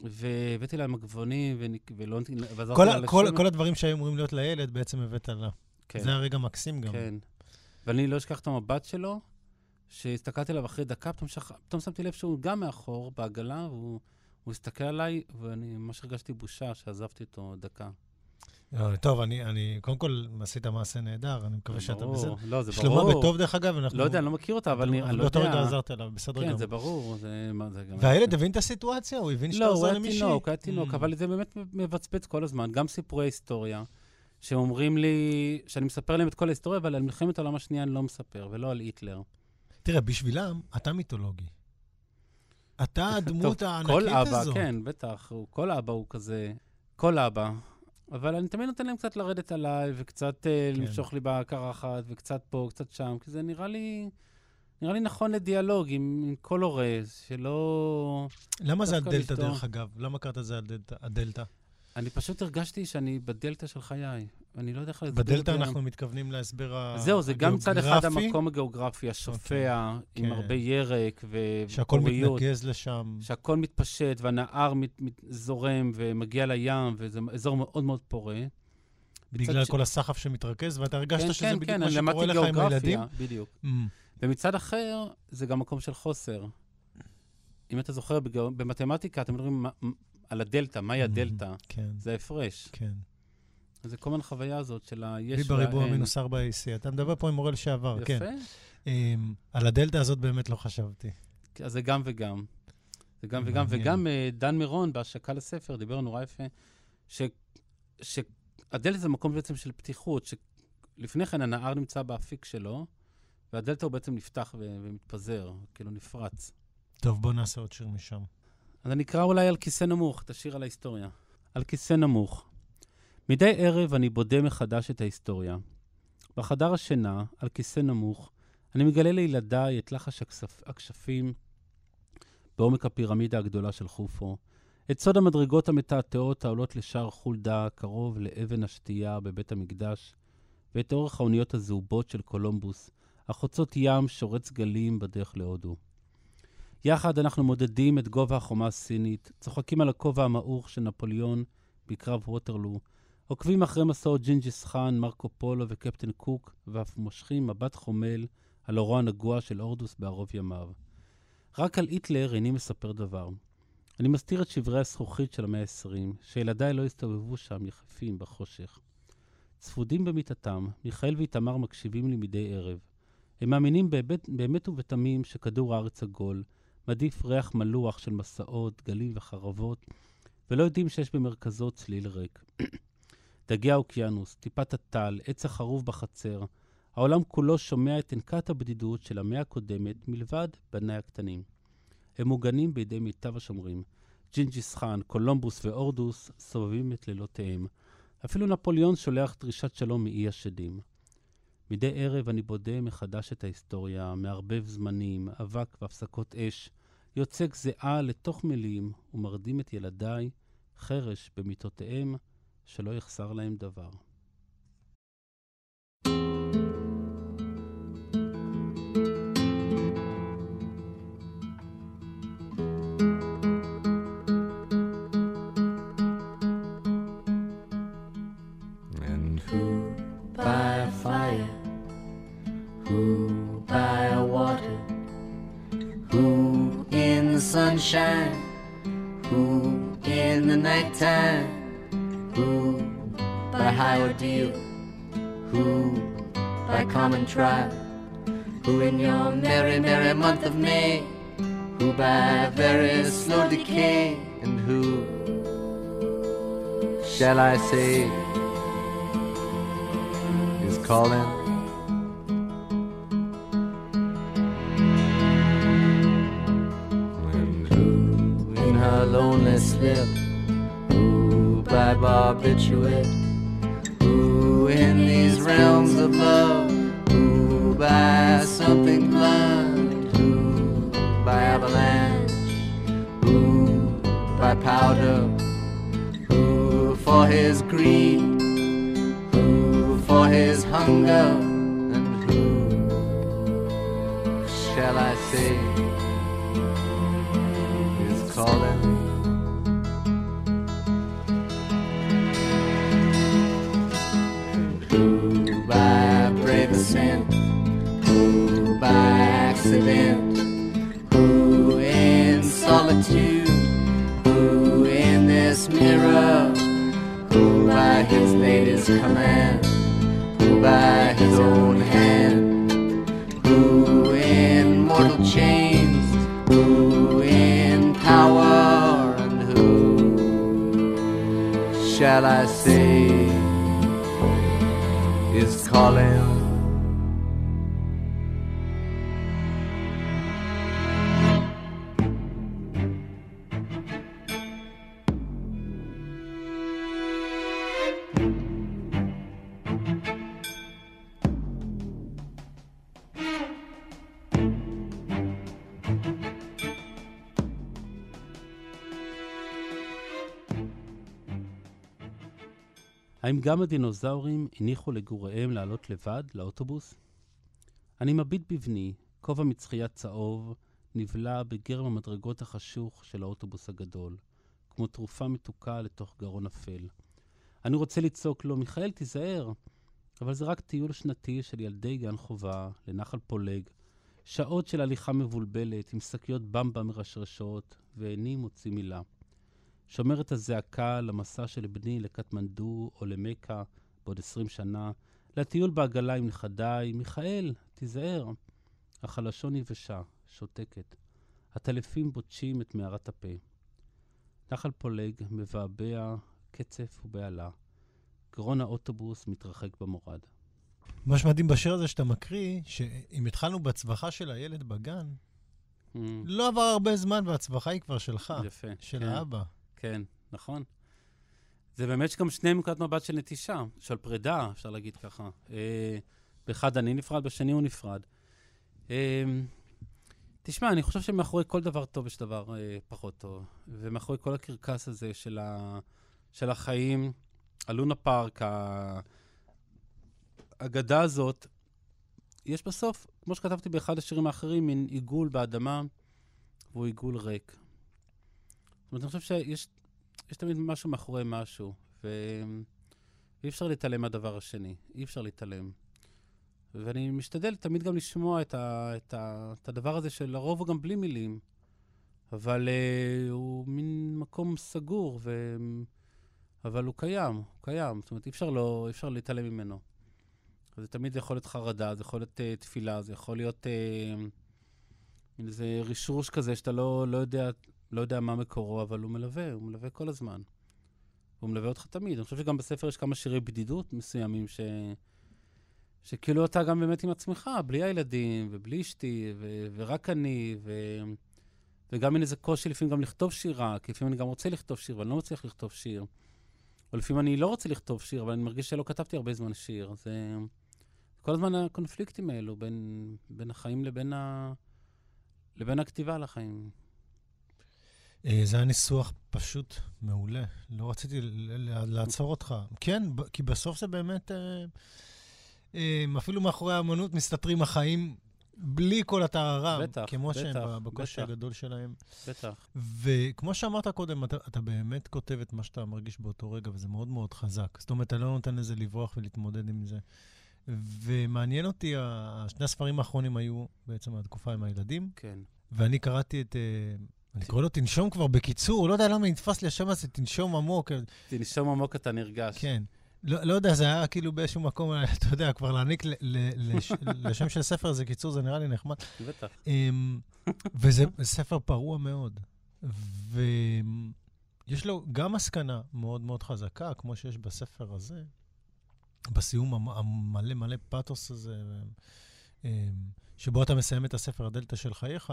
והבאתי לה מגבונים, ולא... כל ה- כל-. כל הדברים שהיו אמורים להיות לילד, בעצם הבאת לה. כן, זה הרגע מקסים גם. כן. ואני לא אשכח את המבט שלו, שהסתכלתי עליו אחרי דקה, פתאום, שח... פתאום שמתי לב שהוא גם מאחור, בעגלה, והוא הוא הסתכל עליי, ואני ממש הרגשתי בושה שעזבתי אותו דקה. אה, טוב, אני, אני, קודם כל, עשית מעשה נהדר, אני מקווה שאתה. בסדר. לא, זה שלמה ברור. בטוב, דרך אגב, אנחנו... לא יודע, אני לא מכיר אותה, אבל אני אני לא באותו יודע. רגע עזרת לה, בסדר כן, גמור. זה ברור. זה, זה גם... והילד הבין את הסיטואציה? הוא הבין שאתה לא, הוא עוזר היה למישהי? תינוק, היה תינוק, Mm. אבל זה באמת מבצבץ כל הזמן. גם סיפורי היסטוריה, שאומרים לי, שאני מספר להם את כל ההיסטוריה, אבל על מלחמת העולם השנייה אני לא מספר, ולא על היטלר. תראה, בשבילם, אתה מיתולוגי. אתה <laughs> הדמות הענקית כל הזו. אבא, כן, בטח, הוא, כל אבא הוא כזה, כל אבא. אבל אני תמיד נותן להם קצת לרדת עליי, וקצת אה, כן. למשוך לי בקרחת, וקצת פה, קצת שם, כי זה נראה לי, נראה לי נכון לדיאלוג עם, עם כל הורה, שלא... למה זה הדלתא. דרך אגב? למה קראת לזה הדלתא- הדלתא? אני פשוט הרגשתי שאני בדלתא של חיי, אני לא יודע איך להסביר את זה. בדלתא אנחנו מתכוונים להסבר הגיאוגרפי. זהו, זה גם מצד אחד המקום הגיאוגרפי, השופע, okay. עם כן. הרבה ירק ופוריות. שהכל מתנקז לשם. שהכל מתפשט, והנהר מת, מת, זורם ומגיע לים, וזה אזור מאוד מאוד פורה. בגלל ש... כל הסחף שמתרכז, ואתה הרגשת כן, שזה כן, בדיוק כן, מה שקורה לך עם הילדים? כן, כן, בדיוק. Mm. ומצד אחר, זה גם מקום של חוסר. אם אתה זוכר, במתמטיקה אתם מדברים על הדלתא, מהי mm-hmm. הדלתא? כן. זה ההפרש. כן. אז זה כל הזמן החוויה הזאת של היש והאין. בריבוע מינוס 4 AC. אתה מדבר פה עם מורה לשעבר, כן. יפה. Um, על הדלתא הזאת באמת לא חשבתי. אז זה גם וגם. זה גם וגם, וגם uh, דן מירון בהשקה לספר דיבר נורא יפה, שהדלתא זה מקום בעצם של פתיחות, שלפני כן הנהר נמצא באפיק שלו, והדלתא הוא בעצם נפתח ומתפזר, כאילו נפרץ. טוב, בוא נעשה עוד שיר משם. אז אני אקרא אולי על כיסא נמוך, את השיר על ההיסטוריה. על כיסא נמוך. מדי ערב אני בודה מחדש את ההיסטוריה. בחדר השינה, על כיסא נמוך, אני מגלה לילדיי את לחש. הכשפים בעומק הפירמידה הגדולה של חופו, את סוד המדרגות המתעתעות העולות לשער חולדה, קרוב לאבן השתייה בבית המקדש, ואת אורך האוניות הזהובות של קולומבוס, החוצות ים שורץ גלים בדרך להודו. יחד אנחנו מודדים את גובה החומה הסינית, צוחקים על הכובע המעוך של נפוליאון בקרב ווטרלו, עוקבים אחרי מסעות ג'ינג'יס חאן, מרקו פולו וקפטן קוק, ואף מושכים מבט חומל על עורו הנגוע של הורדוס בערוב ימיו. רק על היטלר איני מספר דבר. אני מסתיר את שברי הזכוכית של המאה ה-20, שילדיי לא הסתובבו שם יחפים בחושך. צפודים במיטתם, מיכאל ואיתמר מקשיבים לי מדי ערב. הם מאמינים באמת, באמת ובתמים שכדור הארץ עגול, מעדיף ריח מלוח של מסעות, גלים וחרבות, ולא יודעים שיש במרכזו צליל ריק. <clears throat> דגי האוקיינוס, טיפת הטל, עץ החרוב בחצר, העולם כולו שומע את ענקת הבדידות של המאה הקודמת מלבד בניי הקטנים. הם מוגנים בידי מיטב השומרים. ג'ינג'יס חאן, קולומבוס והורדוס סובבים את לילותיהם. אפילו נפוליאון שולח דרישת שלום מאי השדים. מדי ערב אני בודה מחדש את ההיסטוריה, מערבב זמנים, אבק והפסקות אש, יוצק זיעה לתוך מילים ומרדים את ילדיי, חרש במיטותיהם, שלא יחסר להם דבר. Trial, who in your merry, merry month of May, who by very slow decay, and who shall I say is calling? And who in her lonely slip who by barbiturate. who in these realms of love, by something blunt, ooh, by avalanche, ooh, by powder, ooh, for his greed, ooh, for his hunger, and who shall I say is calling? Accident? Who in solitude? Who in this mirror? Who by his latest command? Who by his own hand? Who in mortal chains? Who in power? And who shall I say is calling? האם גם הדינוזאורים הניחו לגוריהם לעלות לבד לאוטובוס? אני מביט בבני, כובע מצחייה צהוב, נבלע בגרם המדרגות החשוך של האוטובוס הגדול, כמו תרופה מתוקה לתוך גרון אפל. אני רוצה לצעוק לו, מיכאל, תיזהר, אבל זה רק טיול שנתי של ילדי גן חובה לנחל פולג, שעות של הליכה מבולבלת עם שקיות במבה מרשרשות, ואיני מוציא מילה. שומר את הזעקה למסע של בני לקטמנדו או למכה בעוד עשרים שנה, לטיול בעגלה עם נכדיי, מיכאל, תיזהר. אך הלשון יבשה, שותקת. הטלפים בוטשים את מערת הפה. נחל פולג מבעבע קצף ובהלה. גרון האוטובוס מתרחק במורד. מה שמדהים בשיר הזה שאתה מקריא, שאם התחלנו בהצווחה של הילד בגן, mm. לא עבר הרבה זמן וההצווחה היא כבר שלך. יפה. של כן, האבא. כן, נכון. זה באמת גם שני נקודת מבט של נטישה, של פרידה, אפשר להגיד ככה. אה, באחד אני נפרד, בשני הוא נפרד. אה, תשמע, אני חושב שמאחורי כל דבר טוב יש דבר אה, פחות טוב. ומאחורי כל הקרקס הזה של, ה, של החיים, הלונה פארק, האגדה הזאת, יש בסוף, כמו שכתבתי באחד השירים האחרים, מין עיגול באדמה, והוא עיגול ריק. זאת אומרת, אני חושב שיש תמיד משהו מאחורי משהו, ואי אפשר להתעלם מהדבר השני, אי אפשר להתעלם. ואני משתדל תמיד גם לשמוע את, ה, את, ה, את הדבר הזה, שלרוב הוא גם בלי מילים, אבל uh, הוא מין מקום סגור, ו... אבל הוא קיים, הוא קיים. זאת אומרת, אי אפשר, לא, אי אפשר להתעלם ממנו. זה תמיד יכול להיות חרדה, זה יכול להיות uh, תפילה, זה יכול להיות uh, מין איזה רשרוש כזה שאתה לא, לא, יודע, לא יודע מה מקורו, אבל הוא מלווה, הוא מלווה כל הזמן. הוא מלווה אותך תמיד. אני חושב שגם בספר יש כמה שירי בדידות מסוימים ש... שכאילו אתה גם באמת עם עצמך, בלי הילדים, ובלי אשתי, ו- ורק אני, ו- וגם אין איזה קושי לפעמים גם לכתוב שירה, כי לפעמים אני גם רוצה לכתוב שיר, ואני לא מצליח לכתוב שיר. או לפעמים אני לא רוצה לכתוב שיר, אבל אני מרגיש שלא כתבתי הרבה זמן שיר. זה כל הזמן הקונפליקטים האלו בין, בין החיים לבין, ה... לבין הכתיבה לחיים. אה, זה היה ניסוח פשוט מעולה. לא רציתי לעצור אותך. כן, כי בסוף זה באמת... אה, אפילו מאחורי האמנות מסתתרים החיים בלי כל הטהרם. בטח, כמו בטח, שהם בקושי. הגדול שלהם. בטח. וכמו שאמרת קודם, אתה, אתה באמת כותב את מה שאתה מרגיש באותו רגע, וזה מאוד מאוד חזק. זאת אומרת, אתה לא נותן לזה לברוח ולהתמודד עם זה. ומעניין אותי, שני הספרים האחרונים היו בעצם התקופה עם הילדים. כן. ואני קראתי את... אה, אני קורא לו תנשום כבר בקיצור, לא יודע למה נתפס לי השם הזה, תנשום עמוק. תנשום עמוק אתה נרגש. כן. לא, לא יודע, זה היה כאילו באיזשהו מקום, אתה יודע, כבר להעניק <laughs> לשם של ספר הזה קיצור, זה נראה לי נחמד. בטח. אמ, וזה ספר פרוע מאוד. ויש לו גם מסקנה מאוד מאוד חזקה, כמו שיש בספר הזה, בסיום המלא מלא פאתוס הזה, אמ, שבו אתה מסיים את הספר הדלתא של חייך.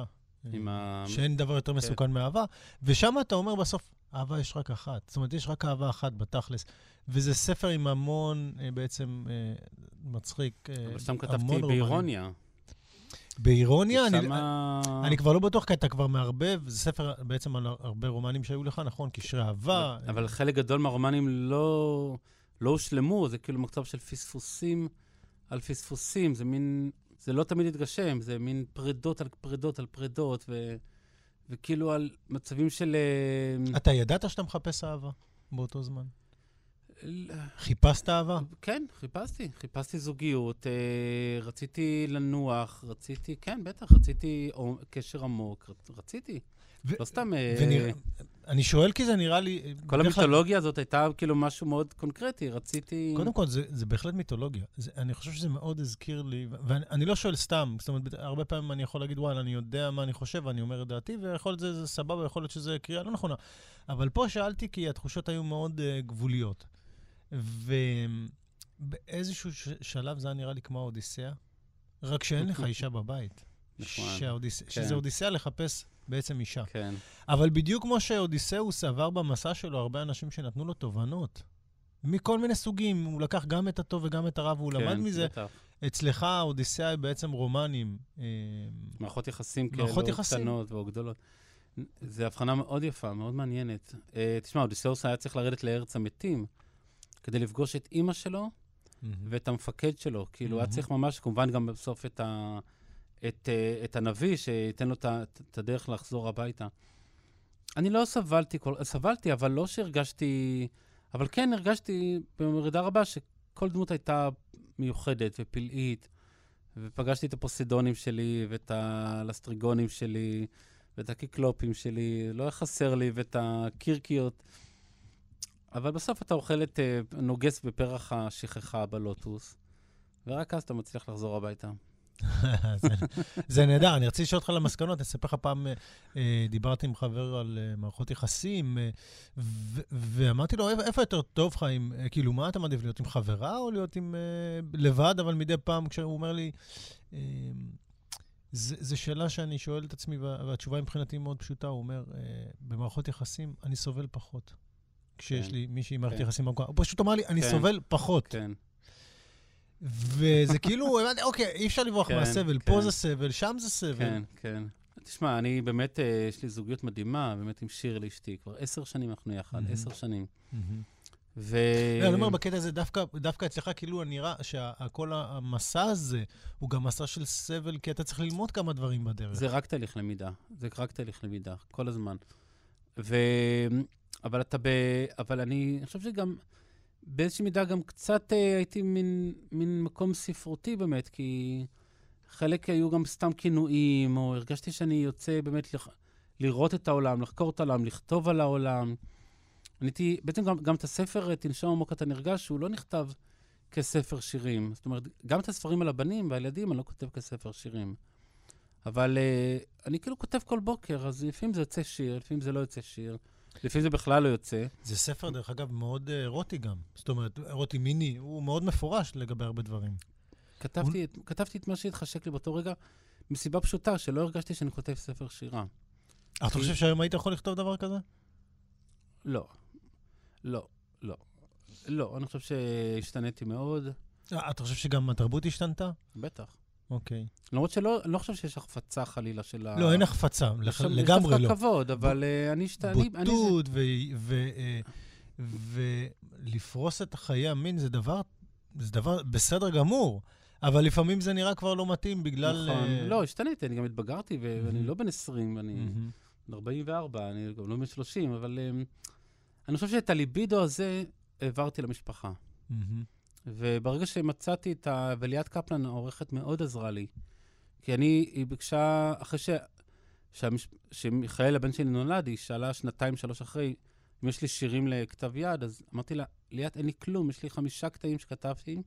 עם ה... שאין דבר יותר כן. מסוכן מאהבה, ושם אתה אומר בסוף, אהבה יש רק אחת. זאת אומרת, יש רק אהבה אחת בתכלס. וזה ספר עם המון, אה, בעצם, אה, מצחיק, אה, אבל שם כתבתי באירוניה. באירוניה? אני, שמה... אני כבר לא בטוח, כי אתה כבר מערבב, זה ספר בעצם על הרבה רומנים שהיו לך, נכון? קשרי אהבה. אבל, אבל חלק גדול מהרומנים לא, לא הושלמו, זה כאילו מצב של פספוסים על פספוסים, זה מין, זה לא תמיד התגשם, זה מין פרדות על פרדות על פרדות, ו, וכאילו על מצבים של... אתה ידעת שאתה מחפש אהבה באותו זמן? חיפשת אהבה? כן, חיפשתי. חיפשתי זוגיות, אה, רציתי לנוח, רציתי, כן, בטח, רציתי קשר עמוק, רציתי. ו- לא סתם... אה, ונראה, אני שואל כי זה נראה לי... כל המיתולוגיה הזאת הייתה כאילו משהו מאוד קונקרטי, רציתי... קודם כל, זה, זה בהחלט מיתולוגיה. זה, אני חושב שזה מאוד הזכיר לי, ואני לא שואל סתם, זאת אומרת, הרבה פעמים אני יכול להגיד, וואלה, אני יודע מה אני חושב, ואני אומר את דעתי, ויכול להיות שזה סבבה, יכול להיות שזה קריאה לא נכונה. אבל פה שאלתי כי התחושות היו מאוד uh, גבוליות. ובאיזשהו שלב זה היה נראה לי כמו האודיסאה, רק שאין לך אישה בבית. נכון. שהאודיס... כן. שזה אודיסאה לחפש בעצם אישה. כן. אבל בדיוק כמו שאודיסאוס עבר במסע שלו הרבה אנשים שנתנו לו תובנות. מכל מיני סוגים, הוא לקח גם את הטוב וגם את הרע, והוא כן, למד מזה. בטח. אצלך האודיסאה היא בעצם רומנים. אה, מערכות יחסים כאלו מערכות יחסים. קטנות או גדולות. זו הבחנה מאוד יפה, מאוד מעניינת. Uh, תשמע, אודיסאוס היה צריך לרדת לארץ המתים. כדי לפגוש את אימא שלו מהמם. ואת המפקד שלו. כאילו, היה מהמם. צריך ממש, כמובן, גם בסוף את, ה, את, אה, את הנביא, שייתן לו את הדרך לחזור הביתה. אני לא סבלתי, כל, סבלתי, אבל לא שהרגשתי... אבל כן הרגשתי במרידה רבה שכל דמות הייתה מיוחדת ופלאית, ופגשתי את הפוסידונים שלי, ואת הלסטריגונים שלי, ואת הקיקלופים שלי, לא היה חסר לי, ואת הקירקיות. אבל בסוף אתה אוכל את, אה, נוגס בפרח השכחה בלוטוס, ורק אז אתה מצליח לחזור הביתה. <laughs> זה- זה נהדר, אני רציתי לשאול אותך על המסקנות, אני אספר לך פעם, אה, אה, דיברתי עם חבר על אה, מערכות יחסים, אה, ו- ואמרתי לו, "איפה- יותר טוב לך, עם, אה, כאילו, מה אתה מעדיף, להיות עם חברה או להיות עם אה, לבד, אבל מדי פעם, כשהוא אומר לי, אה, זה- זו שאלה שאני שואל את עצמי, וה- והתשובה מבחינתי מאוד פשוטה, הוא אומר, אה, במערכות יחסים אני סובל פחות. כשיש כן. לי מישהי עם מערכת כן. יחסים ארוכה. הוא פשוט אמר לי, אני כן. סובל פחות. כן, וזה כאילו, <laughs> הבנתי, אוקיי, אי אפשר לברוח כן, מהסבל, כן. פה זה סבל, שם זה סבל. כן, כן. תשמע, אני באמת, אה, יש לי זוגיות מדהימה, באמת עם שירלי אשתי, כבר עשר שנים אנחנו יחד. עשר שנים. ו... לא, אני אומר, בקטע הזה, דווקא, דווקא אצלך כאילו נראה שכל המסע הזה הוא גם מסע של סבל, כי אתה צריך ללמוד כמה דברים בדרך. זה רק תהליך למידה, זה רק תהליך למידה, כל הזמן. ו... אבל אתה ב... אבל אני, אני חושב שגם, באיזושהי מידה גם קצת אה, הייתי מין, מין מקום ספרותי באמת, כי חלק היו גם סתם כינויים, או הרגשתי שאני יוצא באמת לח... לראות את העולם, לחקור את העולם, לכתוב על העולם. אני הייתי, בעצם גם, גם את הספר, אה, תנשום עמוק אתה נרגש, שהוא לא נכתב כספר שירים. זאת אומרת, גם את הספרים על הבנים והילדים אני לא כותב כספר שירים. אבל uh, אני כאילו כותב כל בוקר, אז לפעמים זה יוצא שיר, לפעמים זה לא יוצא שיר, לפעמים זה בכלל לא יוצא. זה ספר, דרך אגב, מאוד אה, אירוטי גם. זאת אומרת, אירוטי מיני, הוא מאוד מפורש לגבי הרבה דברים. כתבתי את, כתבתי את מה שהתחשק לי באותו רגע, מסיבה פשוטה, שלא הרגשתי שאני כותב ספר שירה. אתה חושב שהיום היית יכול לכתוב דבר כזה? לא. לא. לא. לא, אני חושב שהשתניתי מאוד, אה, אתה חושב שגם התרבות השתנתה? בטח. אוקיי. למרות שלא, לא חושב שיש החפצה חלילה של ה... לא, אין החפצה, יש לח- לגמרי יש לא. דווקא כבוד, אבל אה, אני השתניתי... בוטות ו- ו- אה, ולפרוס את חיי המין זה דבר, זה דבר בסדר גמור, אבל לפעמים זה נראה כבר לא מתאים בגלל... נכון. אה, לא, השתניתי, אני גם התבגרתי, ואני. לא בן 20, אני... בן 44, אני גם לא בן 30, אבל um, אני חושב שאת הליבידו הזה העברתי למשפחה. וברגע שמצאתי את ה... וליאת קפלן, העורכת, מאוד עזרה לי. כי אני, היא ביקשה, אחרי ש... שהמש... שמיכאל, הבן שלי, נולד, היא שאלה שנתיים, שלוש אחרי, אם יש לי שירים לכתב יד, אז אמרתי לה, ליאת, אין לי כלום, יש לי חמישה קטעים שכתבתי,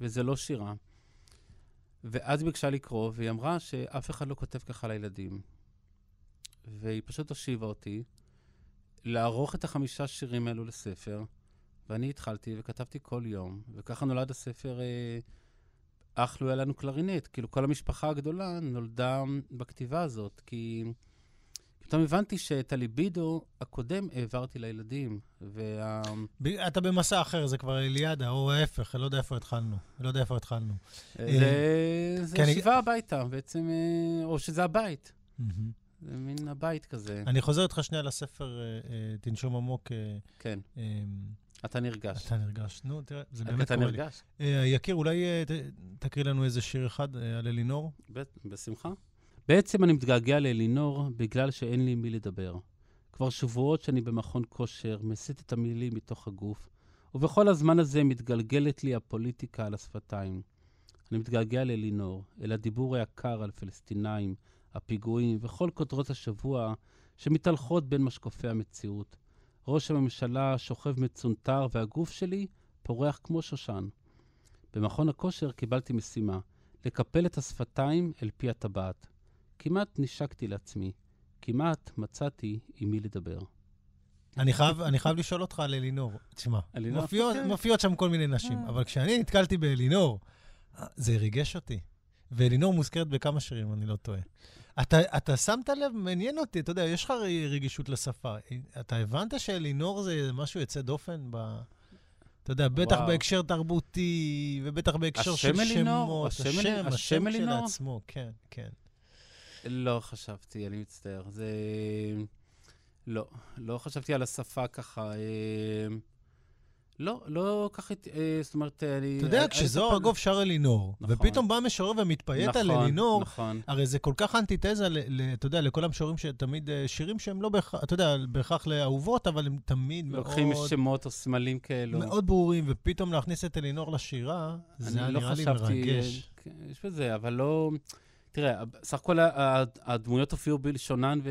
וזה לא שירה. ואז היא ביקשה לקרוא, והיא אמרה שאף אחד לא כותב ככה לילדים. והיא פשוט הושיבה אותי לערוך את החמישה שירים האלו לספר, ואני התחלתי וכתבתי כל יום, וככה נולד הספר אה, אך לא היה לנו קלרינט. כאילו, כל המשפחה הגדולה נולדה בכתיבה הזאת, כי פתאום הבנתי שאת הליבידו הקודם העברתי לילדים, וה... ב- אתה במסע אחר, זה כבר אליאדה, או ההפך, אני לא יודע איפה התחלנו. אני לא יודע איפה התחלנו. זה, זה כן, אני- שיבה הביתה, בעצם, אה, או שזה הבית. זה מין הבית כזה. אני חוזר איתך שנייה לספר אה, אה, תנשום עמוק. אה, כן, אה, אתה נרגש. אתה נרגש. נו, תראה, זה באמת אתה קורה לי. נרגש? אה, יקיר, אולי אה, תקריא לנו איזה שיר אחד אה, על אלינור? בשמחה. בעצם אני מתגעגע לאלינור בגלל שאין לי עם מי לדבר. כבר שבועות שאני במכון כושר, מסיט את המילים מתוך הגוף, ובכל הזמן הזה מתגלגלת לי הפוליטיקה על השפתיים. אני מתגעגע לאלינור, אל הדיבור היקר על פלסטינאים, הפיגועים וכל כותרות השבוע שמתהלכות בין משקופי המציאות. ראש הממשלה שוכב מצונתר והגוף שלי פורח כמו שושן. במכון הכושר קיבלתי משימה, לקפל את השפתיים אל פי הטבעת. כמעט נשקתי לעצמי, כמעט מצאתי עם מי לדבר. אני חייב, אני חייב לשאול אותך על אלינור. תשמע, אלינור, מופיעות, אוקיי. מופיעות שם כל מיני נשים, אה. אבל כשאני נתקלתי באלינור, אה, זה ריגש אותי. ואלינור מוזכרת בכמה שירים, אני לא טועה. אתה, אתה שמת לב, מעניין אותי, אתה יודע, יש לך רגישות לשפה. אתה הבנת שאלינור זה משהו יוצא דופן ב... אתה יודע, בטח וואו. בהקשר תרבותי, ובטח בהקשר של השם אלינור? שמות. השם השם, השם השם אלינור? כשלעצמו, כן, כן. לא חשבתי, אני מצטער. זה... לא, לא חשבתי על השפה ככה. אה, לא, לא ככה, אה, זאת אומרת, אני... אתה יודע, כשזוהר ארגוב שר אלינור, נכון. ופתאום בא משורר ומתפייט על נכון, אלינור, נכון. הרי זה כל כך אנטיתזה, אתה יודע, לכל המשוררים שתמיד, אה, שירים שהם לא בהכרח, אתה יודע, בהכרח לאהובות, אבל הם תמיד מאוד... לוקחים שמות או סמלים כאלו. מאוד ברורים, ופתאום להכניס את אלינור לשירה, זה היה לא נראה לי מרגש. כן, יש בזה, אבל לא... תראה, סך הכל הדמויות הופיעו בלשונן ו...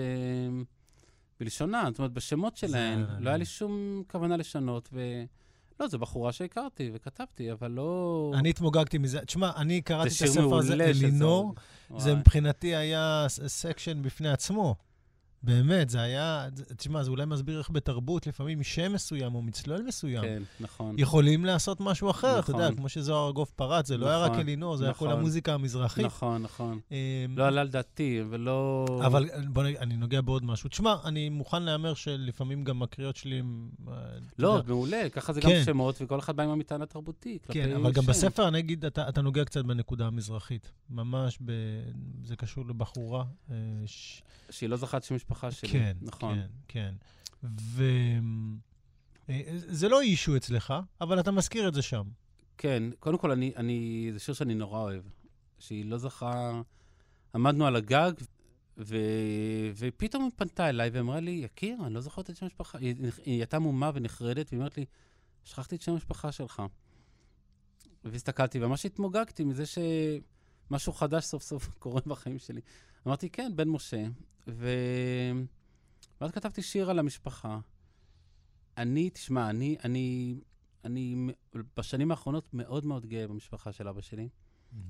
בלשונן, זאת אומרת, בשמות שלהן. לא היה לי שום כוונה לשנות, ו... לא, זו בחורה שהכרתי וכתבתי, אבל לא... אני התמוגגתי מזה. תשמע, אני קראתי את הספר הזה, אלינור. זה. מבחינתי היה סקשן בפני עצמו. באמת, זה היה, תשמע, זה אולי מסביר איך בתרבות, לפעמים משם מסוים או מצלול מסוים, כן, נכון. יכולים לעשות משהו אחר, אתה יודע, נכון. כמו שזוהר ארגוב פרץ, זה לא היה רק נכון, אלינור, זה היה כל נכון. המוזיקה המזרחית. נכון, נכון. אמ, לא עלה על דעתי, ולא... אבל בוא נגיד, אני נוגע בעוד משהו. תשמע, אני מוכן להמר שלפעמים גם הקריאות שלי הם... אה, לא, יודע, מעולה, ככה זה כן. גם שמות, וכל אחד בא עם המטען התרבותי. כן, אבל גם שם. בספר, אני אגיד, אתה, אתה נוגע קצת בנקודה המזרחית. ממש, ב... זה קשור לבחורה. אה, ש... שהיא לא זכרת שם משפחה שלי. כן, נכון. כן, כן. וזה לא אישו אצלך, אבל אתה מזכיר את זה שם. כן, קודם כל, אני, אני, זה שיר שאני נורא אוהב. שהיא לא זכה... עמדנו על הגג, ו... ופתאום היא פנתה אליי ואמרה לי, יקיר, אני לא זוכרת את שם המשפחה. היא, היא הייתה מומה ונחרדת, והיא אומרת לי, שכחתי את שם המשפחה שלך. והסתכלתי, וממש התמוגגתי מזה שמשהו חדש סוף סוף <laughs> קורה בחיים שלי. אמרתי, כן, בן משה. ו... ואז כתבתי שיר על המשפחה. אני, תשמע, אני, אני, אני בשנים האחרונות מאוד מאוד גאה במשפחה של אבא שלי.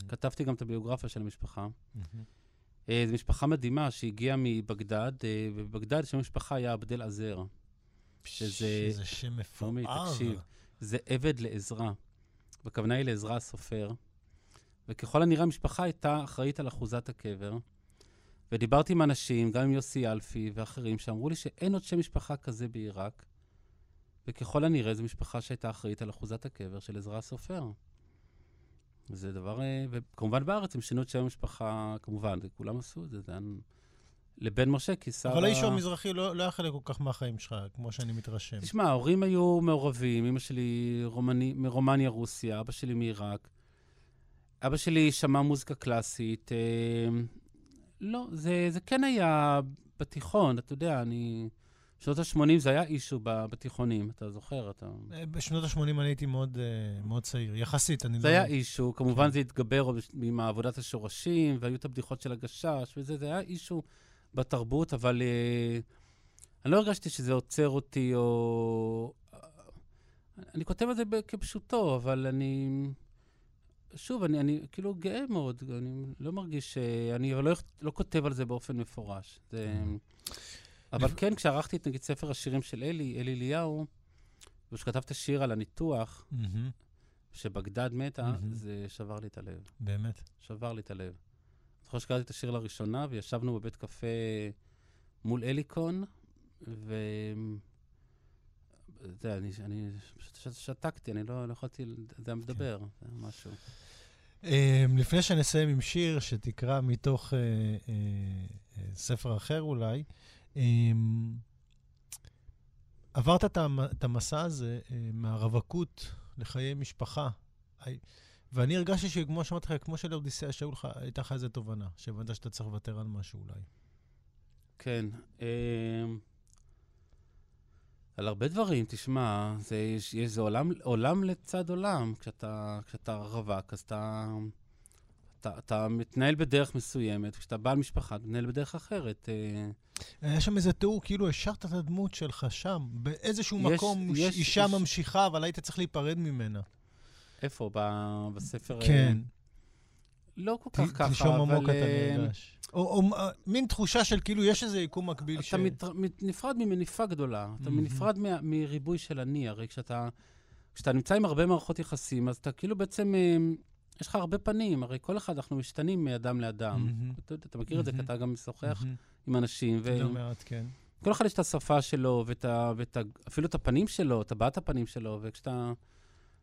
כתבתי גם את הביוגרפיה של המשפחה. אה, זו משפחה מדהימה שהגיעה מבגדד, אה, ובבגדד שם המשפחה היה עבדל עזר. שזה- שם מפואר. תקשיב. זה עבד לעזרה. בכוונה היא לעזרה הסופר. וככל הנראה המשפחה הייתה אחראית על אחוזת הקבר. ודיברתי עם אנשים, גם עם יוסי אלפי ואחרים, שאמרו לי שאין עוד שם משפחה כזה בעיראק. וככל הנראה זו משפחה שהייתה אחראית על אחוזת הקבר של עזרא הסופר. וזה דבר... אה, וכמובן בארץ הם שינו את שם המשפחה, כמובן, זה כולם עשו את זה, זה היה לבן משה, כי שר... אבל האיש המזרחי לא לא היה חלק כל כך מהחיים שלך, כמו שאני מתרשם. תשמע, ההורים היו מעורבים, אמא שלי רומני, מרומניה, רוסיה, אבא שלי מעיראק. אבא שלי שמע מוזיקה קלאסית. אה, לא, זה, זה כן היה בתיכון, אתה יודע, אני... בשנות ה-80 זה היה אישו בתיכונים, אתה זוכר? אתה... אה, בשנות ה-80 אני הייתי מאוד, אה, מאוד צעיר, יחסית, אני זה לא... היה אישו, כמובן כן. זה התגבר עם עבודת השורשים, והיו את הבדיחות של הגשש וזה, זה היה אישו בתרבות, אבל אה, אני לא הרגשתי שזה עוצר אותי, או... אני כותב את זה כפשוטו, אבל אני... שוב, אני, אני כאילו גאה מאוד, אני לא מרגיש. אני אבל לא, לא כותב על זה באופן מפורש. זה... אבל לפ- כן, כשערכתי את נגיד ספר השירים של אלי, אלי אליהו, וכשכתב את השיר על הניתוח, מהמם, שבגדד מתה, מהמם. זה שבר לי את הלב. באמת. שבר לי את הלב. אני זוכר שקראתי את השיר לראשונה, וישבנו בבית קפה מול אליקון, ו... אתה יודע, אני, אני שתקתי, אני לא, לא יכולתי, מדבר, זה היה משהו. Um, לפני שנסיים עם שיר שתקרא מתוך uh, uh, uh, ספר אחר אולי, um, עברת את, המ, את המסע הזה uh, מהרווקות לחיי משפחה. ואני הרגשתי שכמו שאמרתי לך, כמו שלאודיסאה שהיו לך, הייתה לך איזו תובנה, שהבנת שאתה צריך לוותר על משהו אולי. כן. אמ, על הרבה דברים, תשמע, זה, יש, יש, זה עולם, עולם לצד עולם. כשאתה, כשאתה רווק, אז אתה, אתה, אתה מתנהל בדרך מסוימת, כשאתה בעל משפחה, אתה מתנהל בדרך אחרת. אה, היה שם איזה תיאור, כאילו השארת את הדמות שלך שם, באיזשהו יש- מקום, יש- אישה יש- ממשיכה, אבל היית צריך להיפרד ממנה. איפה? ב- בספר? אה, כן. לא כל ת- כך ככה, תנשום עמוק אבל... אתה אה, נרגש. או, או אה, מין תחושה של כאילו יש איזה יקום מקביל ש... אתה מת, מת, נפרד ממניפה גדולה. אתה מהמם. נפרד מה, מריבוי של אני. הרי כשאתה, כשאתה נמצא עם הרבה מערכות יחסים, אז אתה כאילו בעצם, אה, יש לך הרבה פנים. הרי כל אחד, אנחנו משתנים מאדם לאדם. מהמם. אתה, אתה מכיר את זה, כי. אתה גם משוחח מהמם. עם אנשים. ו... לא מעט, כן. כל אחד יש את השפה שלו, ואת ה, ואת ה, אפילו את הפנים שלו, את הבעת הפנים שלו, וכשאתה,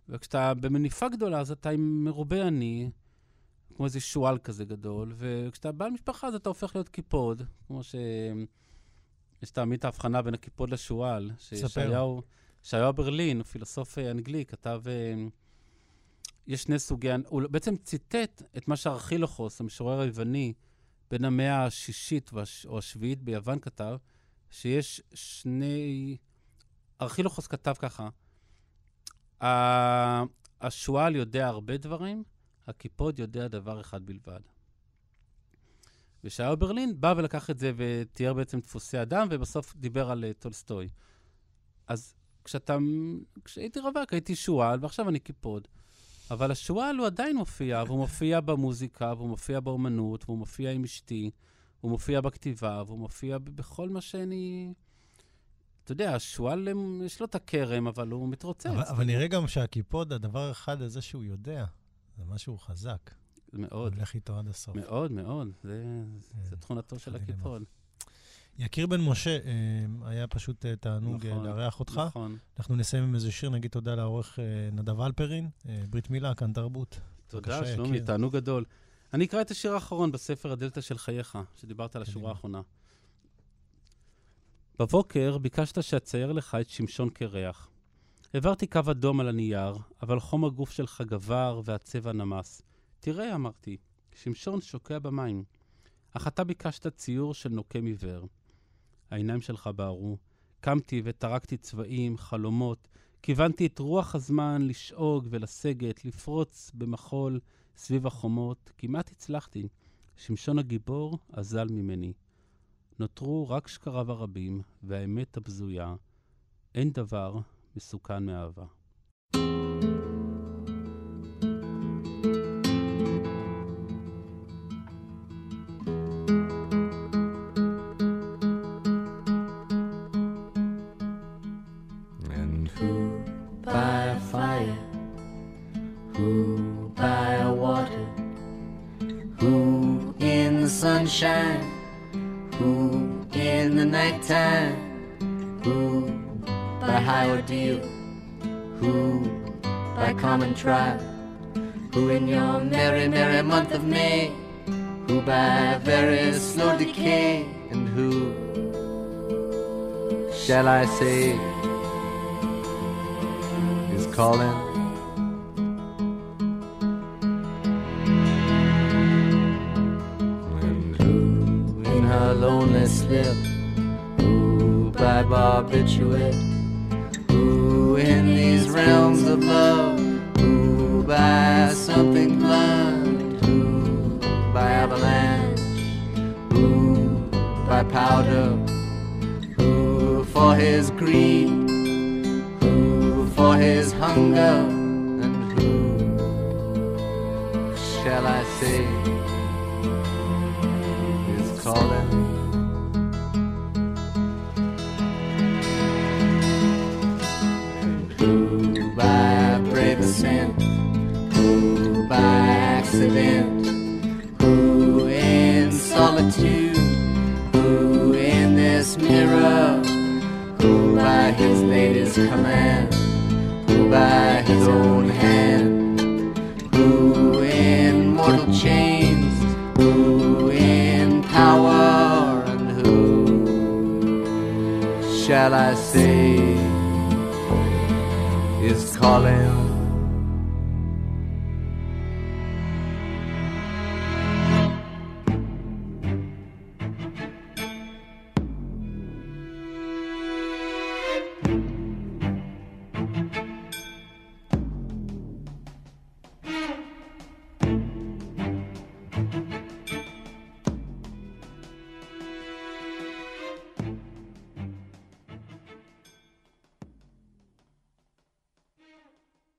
וכשאתה במניפה גדולה, אז אתה עם מרובה אני, כמו איזה שועל כזה גדול, וכשאתה בעל משפחה, אז אתה הופך להיות קיפוד, כמו ש... יש תמיד את ההבחנה בין הקיפוד לשועל. שישעיהו שהיה ברלין, פילוסוף אנגלי, כתב... יש שני סוגי... הוא בעצם ציטט את מה שארכילוכוס, המשורר היווני, בין המאה השישית או השביעית ביוון כתב, שיש שני... ארכילוכוס כתב ככה, השועל יודע הרבה דברים, הקיפוד יודע דבר אחד בלבד. וישעיה ברלין בא ולקח את זה ותיאר בעצם דפוסי אדם, ובסוף דיבר על אה, טולסטוי. אז כשאתה, כשהייתי רווק הייתי שועל, ועכשיו אני קיפוד. אבל השועל הוא עדיין מופיע, והוא מופיע במוזיקה, והוא מופיע באומנות, והוא מופיע עם אשתי, הוא מופיע בכתיבה, והוא מופיע בכל מה שאני... אתה יודע, השועל, יש לו את הכרם, אבל הוא מתרוצץ. אבל, אבל נראה גם שהקיפוד, הדבר אחד הזה שהוא יודע, זה משהו חזק. מאוד. הולך איתו עד הסוף. מאוד, מאוד. זה, זה כן, תכונתו של הקיפוד. יקיר בן משה, אה, היה פשוט אה, תענוג אה, נכון, לארח אותך. נכון. אנחנו נסיים עם איזה שיר, נגיד תודה לעורך נדב אלפרין, ברית מילה, כאן תרבות. תודה, שלומי. תענוג גדול. אני אקרא את השיר האחרון בספר הדלתא של חייך, שדיברת על השורה האחרונה. בבוקר ביקשת שאצייר לך את שמשון קרח. העברתי קו אדום על הנייר, אבל חום הגוף שלך גבר והצבע נמס. תראה, אמרתי, שמשון שוקע במים. אך אתה ביקשת ציור של נוקם עיוור. העיניים שלך בערו. קמתי וטרקתי צבעים, חלומות. כיוונתי את רוח הזמן לשאוג ולסגת, לפרוץ במחול סביב החומות. כמעט הצלחתי. שמשון הגיבור אזל ממני. נותרו רק שקריו הרבים והאמת הבזויה. אין דבר מסוכן מאהבה. Tribe, who by common trial, who in your merry, merry month of May, who by very slow decay, and who shall I say is calling? And who in her lonely slip, who by barbiturate, realms of love by something blunt, who by avalanche, who by powder, who for his greed, who for his hunger, accident? Who in solitude? Who in this mirror? Who by his latest command? Who by his own hand? Who in mortal chains? Who in power? And who shall I say is calling?